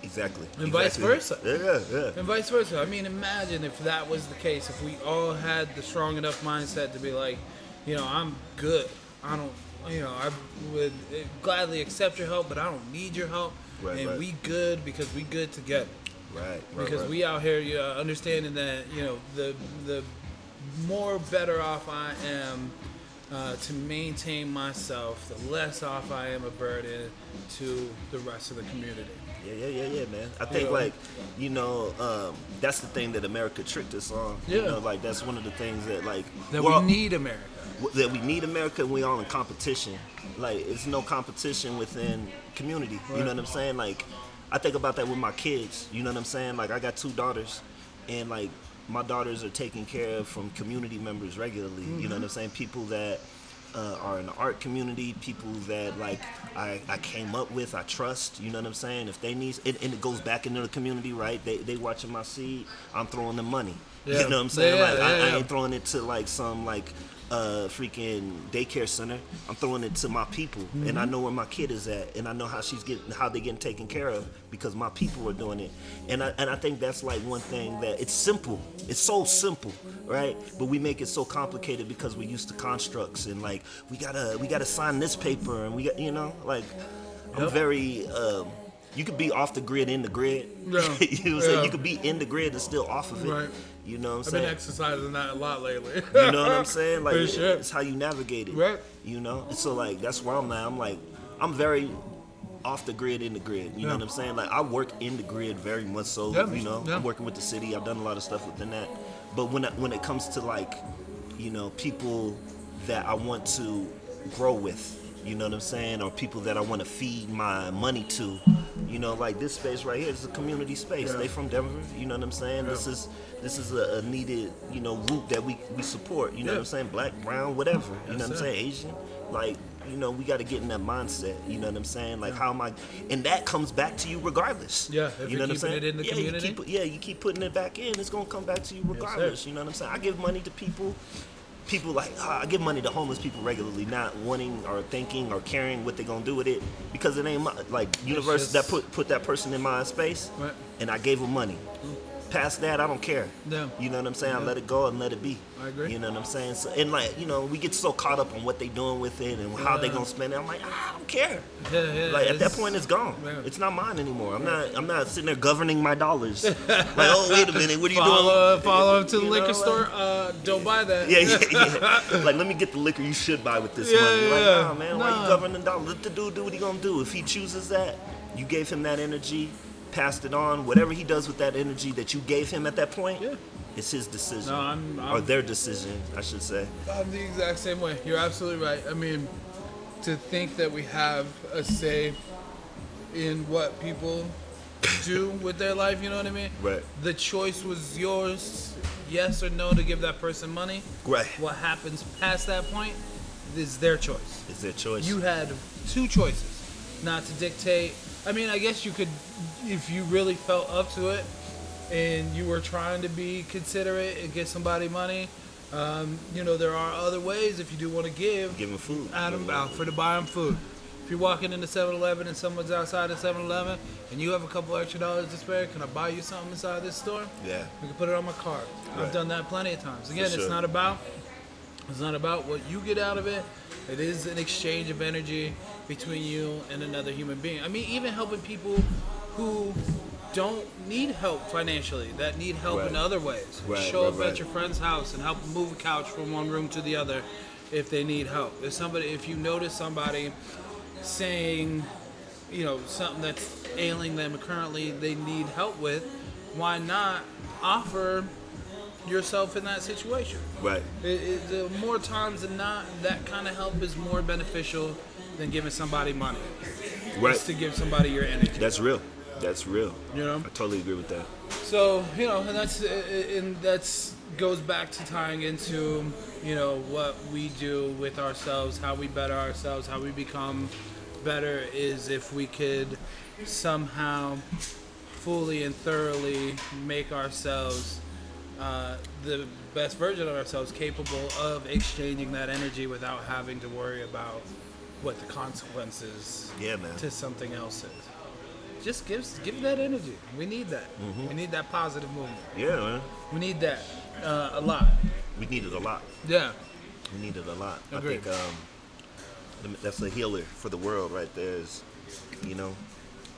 exactly And vice versa. yeah yeah and vice versa. I mean, imagine if that was the case. If we all had the strong enough mindset to be like, you know, I'm good. I don't, you know, I would gladly accept your help, but I don't need your help. Right, and right. we good because we good together. right, right Because we out here, you know, understanding that, you know, the the more better off I am uh, to maintain myself, the less off I am a burden to the rest of the community. Yeah, yeah, yeah, yeah, man. I think Yeah. like, you know, um, that's the thing that America tricked us on. You Yeah. know, like that's one of the things that like That we're all- need America. that we need America and we all in competition. Like it's no competition within community. You know what I'm saying? Like I think about that with my kids. You know what I'm saying? Like I got two daughters and like my daughters are taken care of from community members regularly. You know what I'm saying? People that uh, are in the art community, people that like I, I came up with, I trust. You know what I'm saying? If they need, and, and it goes back into the community, right? They they watching my seed. I'm throwing them money. [laughs] Yeah. You know what I'm saying? Yeah, like yeah, I, I ain't throwing it to like some like uh freaking daycare center. I'm throwing it to my people, and Mm-hmm. I know where my kid is at, and I know how she's getting how they're getting taken care of because my people are doing it. And I and I think that's like one thing that it's simple. It's so simple, right? But we make it so complicated because we're used to constructs and like we gotta we gotta sign this paper and we got you know like I'm Yep. very. Um, you could be off the grid in the grid. Yeah. [laughs] you know what I'm saying? You could be in the grid and still off of it. Right. You know what I'm saying? I've been exercising that a lot lately. You know what I'm saying? [laughs] Like For sure. it's how you navigate it. Right. You know? So like that's where I'm at. I'm like I'm very off the grid in the grid. You know what I'm saying? Like I work in the grid very much so. Yeah, you know, yeah. I'm working with the city. I've done a lot of stuff within that. But when I, when it comes to like, you know, people that I want to grow with, you know what I'm saying, or people that I want to feed my money to, you know, like this space right here is a community space. Yeah. They from Denver, you know what I'm saying? This is this is a, a needed, you know, group that we, we support. You know Yeah. what I'm saying? Black, brown, whatever. You know what I'm saying? Asian. Like, you know, we got to get in that mindset. You know what I'm saying? Like, how am I? And that comes back to you regardless. Yeah, if you know what I'm saying? it in the yeah, community. You keep, yeah, you keep putting it back in. It's gonna come back to you regardless. you know what I'm saying? I give money to people people like ah, I give money to homeless people regularly, not wanting or thinking or caring what they're gonna do with it because it ain't my, like universe just- that put put that person in my space, Right. and I gave them money. Past that, I don't care. Yeah. You know what I'm saying? Yeah. let it go and let it be. I agree. You know what I'm saying? So, and like you know, we get so caught up on what they doing with it and how they gonna spend it. I'm like, ah, I don't care. Yeah, yeah, Like at that point, it's gone. It's not mine anymore. I'm not. I'm not sitting there governing my dollars. [laughs] like, oh wait a minute, what are you Follow, doing? Follow up to the liquor know, store. Uh, don't buy that. [laughs] Yeah, yeah, [laughs] yeah. like, let me get the liquor you should buy with this money. Like, nah, man, why Nah. you governing dollars? Let the dude do what he gonna do. If he chooses that, you gave him that energy, passed it on. Whatever he does with that energy that you gave him at that point, Yeah. it's his decision. No, I'm- or I'm- their decision, I should say. I'm the exact same way. You're absolutely right. I mean, to think that we have a say in what people [laughs] do with their life, you know what I mean? Right. The choice was yours, yes or no, to give that person money. Right. What happens past that point is their choice. Is their choice. You had two choices, not to dictate. I mean, I guess you could, if you really felt up to it, and you were trying to be considerate and get somebody money. Um, you know, there are other ways if you do want to give. give them food. Adam out for to buy them food. If you're walking into 7-Eleven and someone's outside of 7-Eleven and you have a couple extra dollars to spare, can I buy you something inside this store? Yeah. We can put it on my card. I've done that plenty of times. Again, sure. it's not about it's not about what you get out of it. It is an exchange of energy between you and another human being. I mean, even helping people who don't need help financially, that need help in other ways. Right, Show right, up right. at your friend's house and help move a couch from one room to the other if they need help. If somebody, if you notice somebody saying, you know, something that's ailing them currently, they need help with, why not offer yourself in that situation? Right. It, it, the more times than not, that kind of help is more beneficial than giving somebody money. Right. Just to give somebody your energy. That's real. That's real. You know? I totally agree with that. So you know, and that's and that's goes back to tying into you know what we do with ourselves, how we better ourselves, how we become better is if we could somehow fully and thoroughly make ourselves uh, the best version of ourselves, capable of exchanging that energy without having to worry about what the consequences Yeah, man. to something else is. Just give give that energy. We need that. Mm-hmm. We need that positive movement. Yeah, man. We need that uh, a lot. We need it a lot. Yeah. We need it a lot. Agreed. I think um, that's a healer for the world right there. Is you know,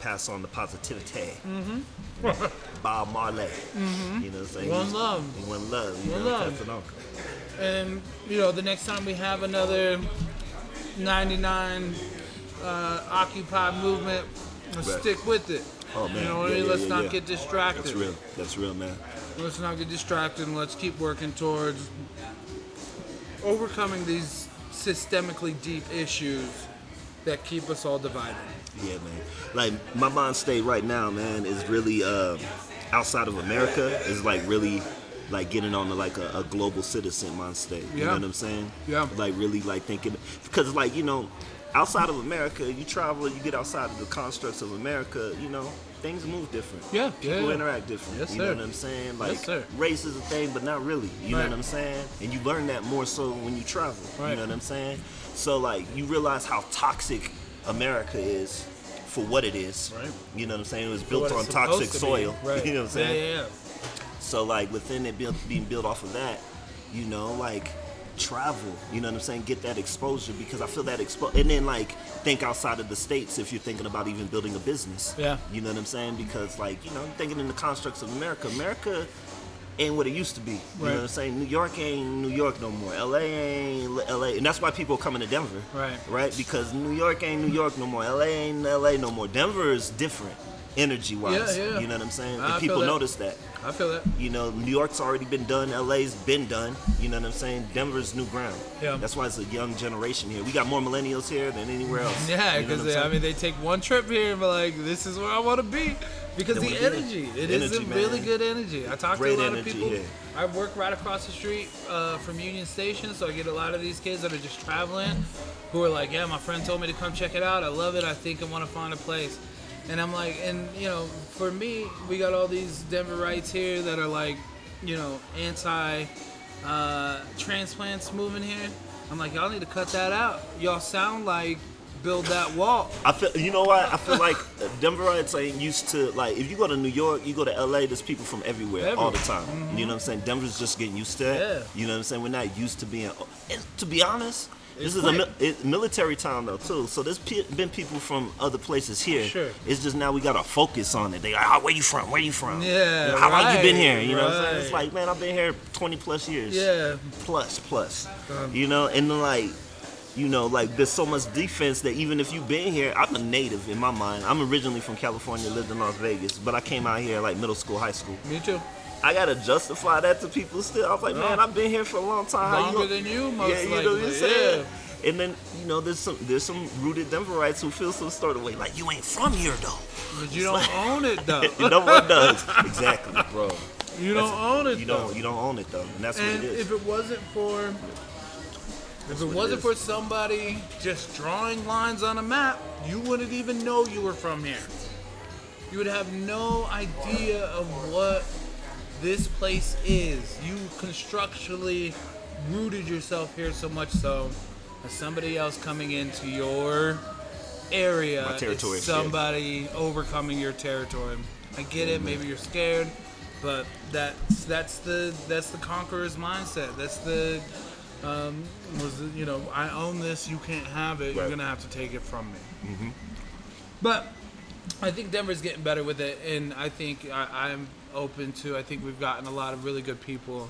pass on the positivity. Mm-hmm. Bob Marley. Mm-hmm. You know, what I'm saying One love. One love. You One know, love. pass it on. And you know, the next time we have another 99 uh, Occupy movement, Right. stick with it. Oh, man. You know what I Yeah, mean? yeah, let's yeah, not get distracted. That's real. That's real, man. Let's not get distracted and let's keep working towards overcoming these systemically deep issues that keep us all divided. Yeah, man. Like my mind state right now, man, is really uh, outside of America. Is like really like getting on to like a, a global citizen mind state. You Yeah. know what I'm saying? Yeah. Like really like thinking because like you know, outside of America, you travel, you get outside of the constructs of America. You know, things move different. Yeah, People yeah, yeah. interact different. Yes, you know what I'm saying? Like sir. race is a thing, but not really. You Right. know what I'm saying? And you learn that more so when you travel. Right. You know what I'm saying? So like you realize how toxic America is for what it is. Right. You know what I'm saying? It was built on toxic to soil. [laughs] Right. You know what I'm saying? Yeah, yeah, So like within it built, being built off of that, you know, like travel. You know what I'm saying? Get that exposure because I feel that expo and then like think outside of the states if you're thinking about even building a business. Yeah. You know what I'm saying? Because like you know, thinking in the constructs of America, America ain't what it used to be. You Right. know what I'm saying? New York ain't New York no more. LA ain't LA, and that's why people are coming to Denver. Right. Right? Because New York ain't New York no more. LA ain't LA no more. Denver is different energy wise. Yeah, yeah. You know what I'm saying? I and people that. notice that. I feel that. You know, New York's already been done. LA's been done. You know what I'm saying? Denver's new ground. Yeah. That's why it's a young generation here. We got more millennials here than anywhere else. Yeah, [laughs] You know because I mean, they take one trip here and be like, "This is where I want to be," because the energy. It is Energy, a really good energy. I talk Great to a lot of people. here. I work right across the street uh, from Union Station, so I get a lot of these kids that are just traveling, who are like, "Yeah, my friend told me to come check it out. I love it. I think I want to find a place." And I'm like, and you know, for me, we got all these Denverites here that are like, you know, anti uh, transplants moving here. I'm like, y'all need to cut that out. Y'all sound like build that wall. I feel, you know what? I feel like [laughs] Denverites ain't used to like. If you go to New York, you go to LA. There's people from everywhere all the time. You know what I'm saying? Denver's just getting used to that. Yeah. You know what I'm saying? We're not used to being. And to be honest, It's this is a quick. it, military town though too. So there's pe- been people from other places here. Sure. It's just now we got to focus on it. They like, oh, where you from? Where you from? Yeah, You know, How long you been here? You know what I'm saying? It's like, man, I've been here 20 plus years Yeah. plus plus Um, you know and then like you know like there's so much defense that even if you've been here i'm a native in my mind i'm originally from california lived in las vegas but i came out here like middle school high school Me too. I gotta justify that to people still. I was like man i've been here for a long time. Longer gon- than you, most yeah, you know what i'm saying? and then you know there's some there's some rooted denverites who feel some sort of way like you ain't from here though. But you don't [laughs] own it though. [laughs] no one does. Exactly bro. You don't own it you though. don't you don't own it though and that's And what it is. if it wasn't for if it wasn't is. for somebody just drawing lines on a map, you wouldn't even know you were from here. You would have no idea of what this place is. You constructually rooted yourself here so much so that somebody else coming into your area My territory, is somebody overcoming your territory. I get it, maybe you're scared, but that's that's the that's the conqueror's mindset. That's the um, was the, you know I own this, you can't have it. You're gonna have to take it from me. But I think Denver's getting better with it, and I think I, I'm open to. I think we've gotten a lot of really good people,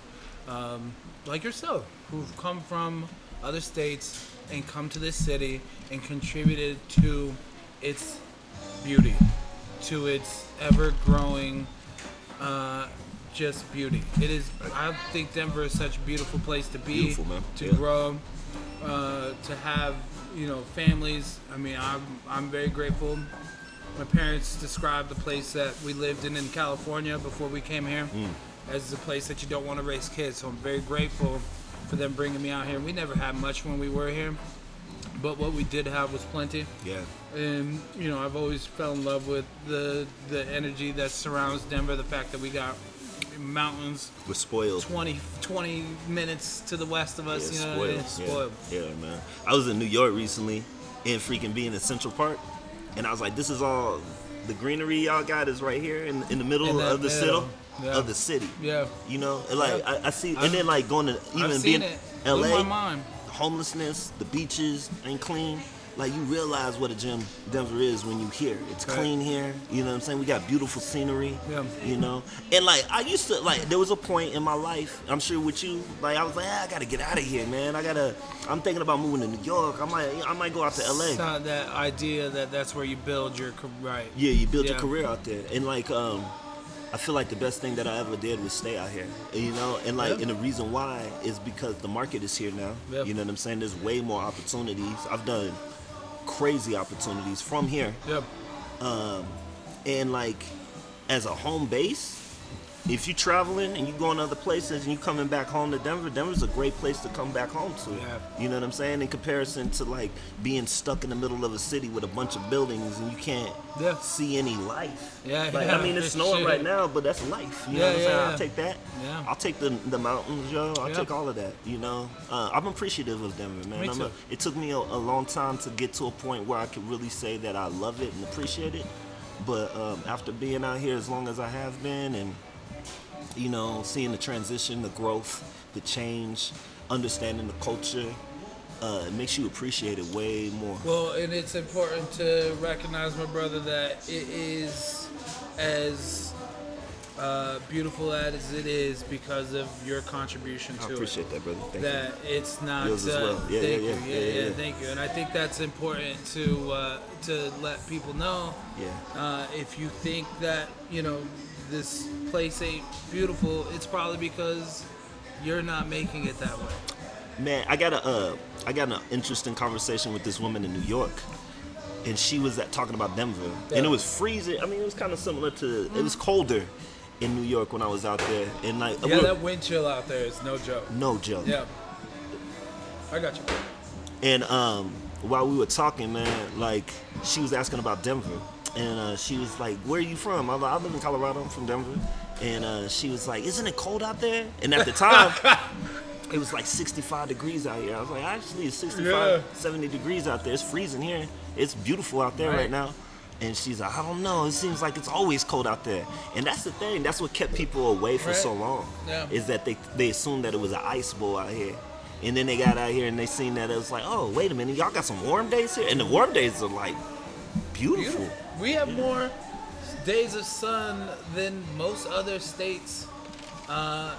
um, like yourself, who've come from other states and come to this city and contributed to its beauty, to its ever-growing, uh, just beauty. It is. I think Denver is such a beautiful place to be, Beautiful, man. to Yeah. grow, uh, to have you know families. I mean, I'm I'm very grateful. My parents described the place that we lived in in California before we came here Mm. as the place that you don't want to raise kids. So I'm very grateful for them bringing me out here. We never had much when we were here, but what we did have was plenty. yeah And you know, I've always fell in love with the the energy that surrounds Denver. The fact that we got mountains we're spoiled 20, 20 minutes to the west of us. Yeah, you know, I mean? spoiled. Yeah. yeah, man. I was in New York recently, and freaking being in Central Park, and I was like, "This is all the greenery y'all got is right here in, in the middle In of the middle, city, yeah. of the city." Yeah. You know, like Yeah. I, I see, and then like going to even being it. L.A. homelessness, the beaches ain't clean. Like you realize what a gym Denver is when you here. It's Right. clean here. You know what I'm saying? We got beautiful scenery. Yeah. You know, and like I used to like there was a point in my life. I'm sure with you, like I was like, ah, I gotta get out of here, man. I gotta. I'm thinking about moving to New York. I might. I might go out to L.A. It's not that idea that that's where you build your career. Right. Yeah, you build your career out there, and like um, I feel like the best thing that I ever did was stay out here. You know, and like, Yeah. and the reason why is because the market is here now. Yeah. You know what I'm saying? There's way more opportunities. I've done crazy opportunities from here, Yep. Um, and like, as a home base. If you're traveling and you going to other places and you're coming back home to Denver, Denver's a great place to come back home to. Yeah. You know what I'm saying? In comparison to like being stuck in the middle of a city with a bunch of buildings and you can't Yeah. see any life. Yeah, Like, yeah, I mean, it's snowing right now, but that's life. You Yeah, know what I'm yeah, saying? I'll take that. Yeah. I'll take the the mountains, yo. I'll take all of that. You know, uh, I'm appreciative of Denver, man. Me too. A, it took me a, a long time to get to a point where I could really say that I love it and appreciate it. But um, after being out here as long as I have been, and you know, seeing the transition, the growth, the change, understanding the culture, uh, it makes you appreciate it way more. Well, and it's important to recognize, my brother, that it is as uh, beautiful as it is because of your contribution I to it. appreciate that, brother. Thank that you. it's not. Yours as uh, well. Yeah, thank yeah, you. yeah, Yeah, yeah, yeah, yeah. Thank you. And I think that's important to uh, to let people know. Yeah. Uh, if you think that you know this place ain't beautiful, it's probably because you're not making it that way. Man, I got a uh, I got an interesting conversation with this woman in New York, and she was at, talking about Denver, and it was freezing. I mean, it was kind of similar to it was colder in New York when I was out there, and like Yeah, that wind chill out there is no joke. no joke. Yeah. I got you. And um, while we were talking, man, like she was asking about Denver, and uh, she was like, "Where are you from?" I, I live in Colorado. I'm from Denver. And uh, she was like, "Isn't it cold out there?" And at the time, [laughs] it was like 65 degrees out here. I was like, actually, it's 65, Yeah. 70 degrees out there. It's freezing here. It's beautiful out there right, Right. now. And she's like, I don't know. It seems like it's always cold out there. And that's the thing. That's what kept people away for Right. so long. Yeah. Is that they they assumed that it was an ice bowl out here. And then they got out here and they seen that it was like, oh, wait a minute, y'all got some warm days here? And the warm days are like beautiful. Beautiful. We have more days of sun than most other states. Uh,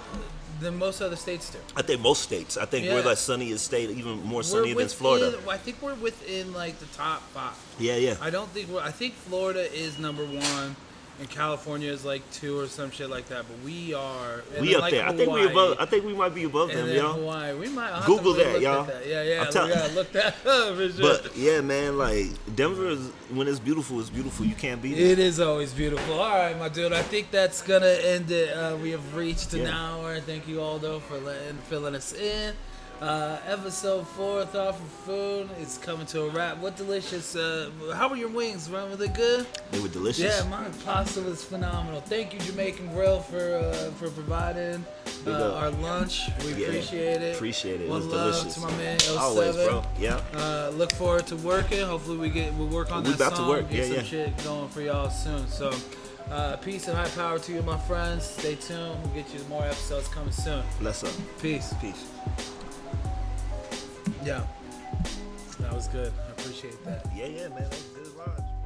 than most other states do. I think most states. I think we're Yeah. the sunniest state, even more We're sunny than Florida. I think we're within like the top five. Yeah, yeah. I don't think we're. I think Florida is number one, and California is like two or some shit like that. But we are. we up like, there. I think we above. I think we might be above And them, y'all. Hawaii. We might Google that, y'all. That. Yeah, yeah. I'm tell- we gotta look that [laughs] up. Sure. But yeah, man, like Denver is when it's beautiful, it's beautiful. You can't beat it. It is always beautiful. All right, my dude. I think that's gonna end it. Uh, we have reached an Yeah. hour. Thank you, Aldo, for letting filling us in. Uh, episode four, Thought for Food, is coming to a wrap. What delicious? Uh, how were your wings? Man, were they good? They were delicious. Yeah, my pasta was phenomenal. Thank you, Jamaican Grill, for uh, for providing uh, our lunch. We Yeah, appreciate it. Appreciate it. It was love delicious. to my man. 07. Always, bro. Yeah. Uh, look forward to working. Hopefully, we get we work on We that about to song. work. Get Yeah, some yeah. shit going for y'all soon. So, uh, peace and high power to you, my friends. Stay tuned. We'll get you more episodes coming soon. Bless up. Peace. Peace. Yeah, that was good. I appreciate that. Yeah, yeah, man. That was good lodge.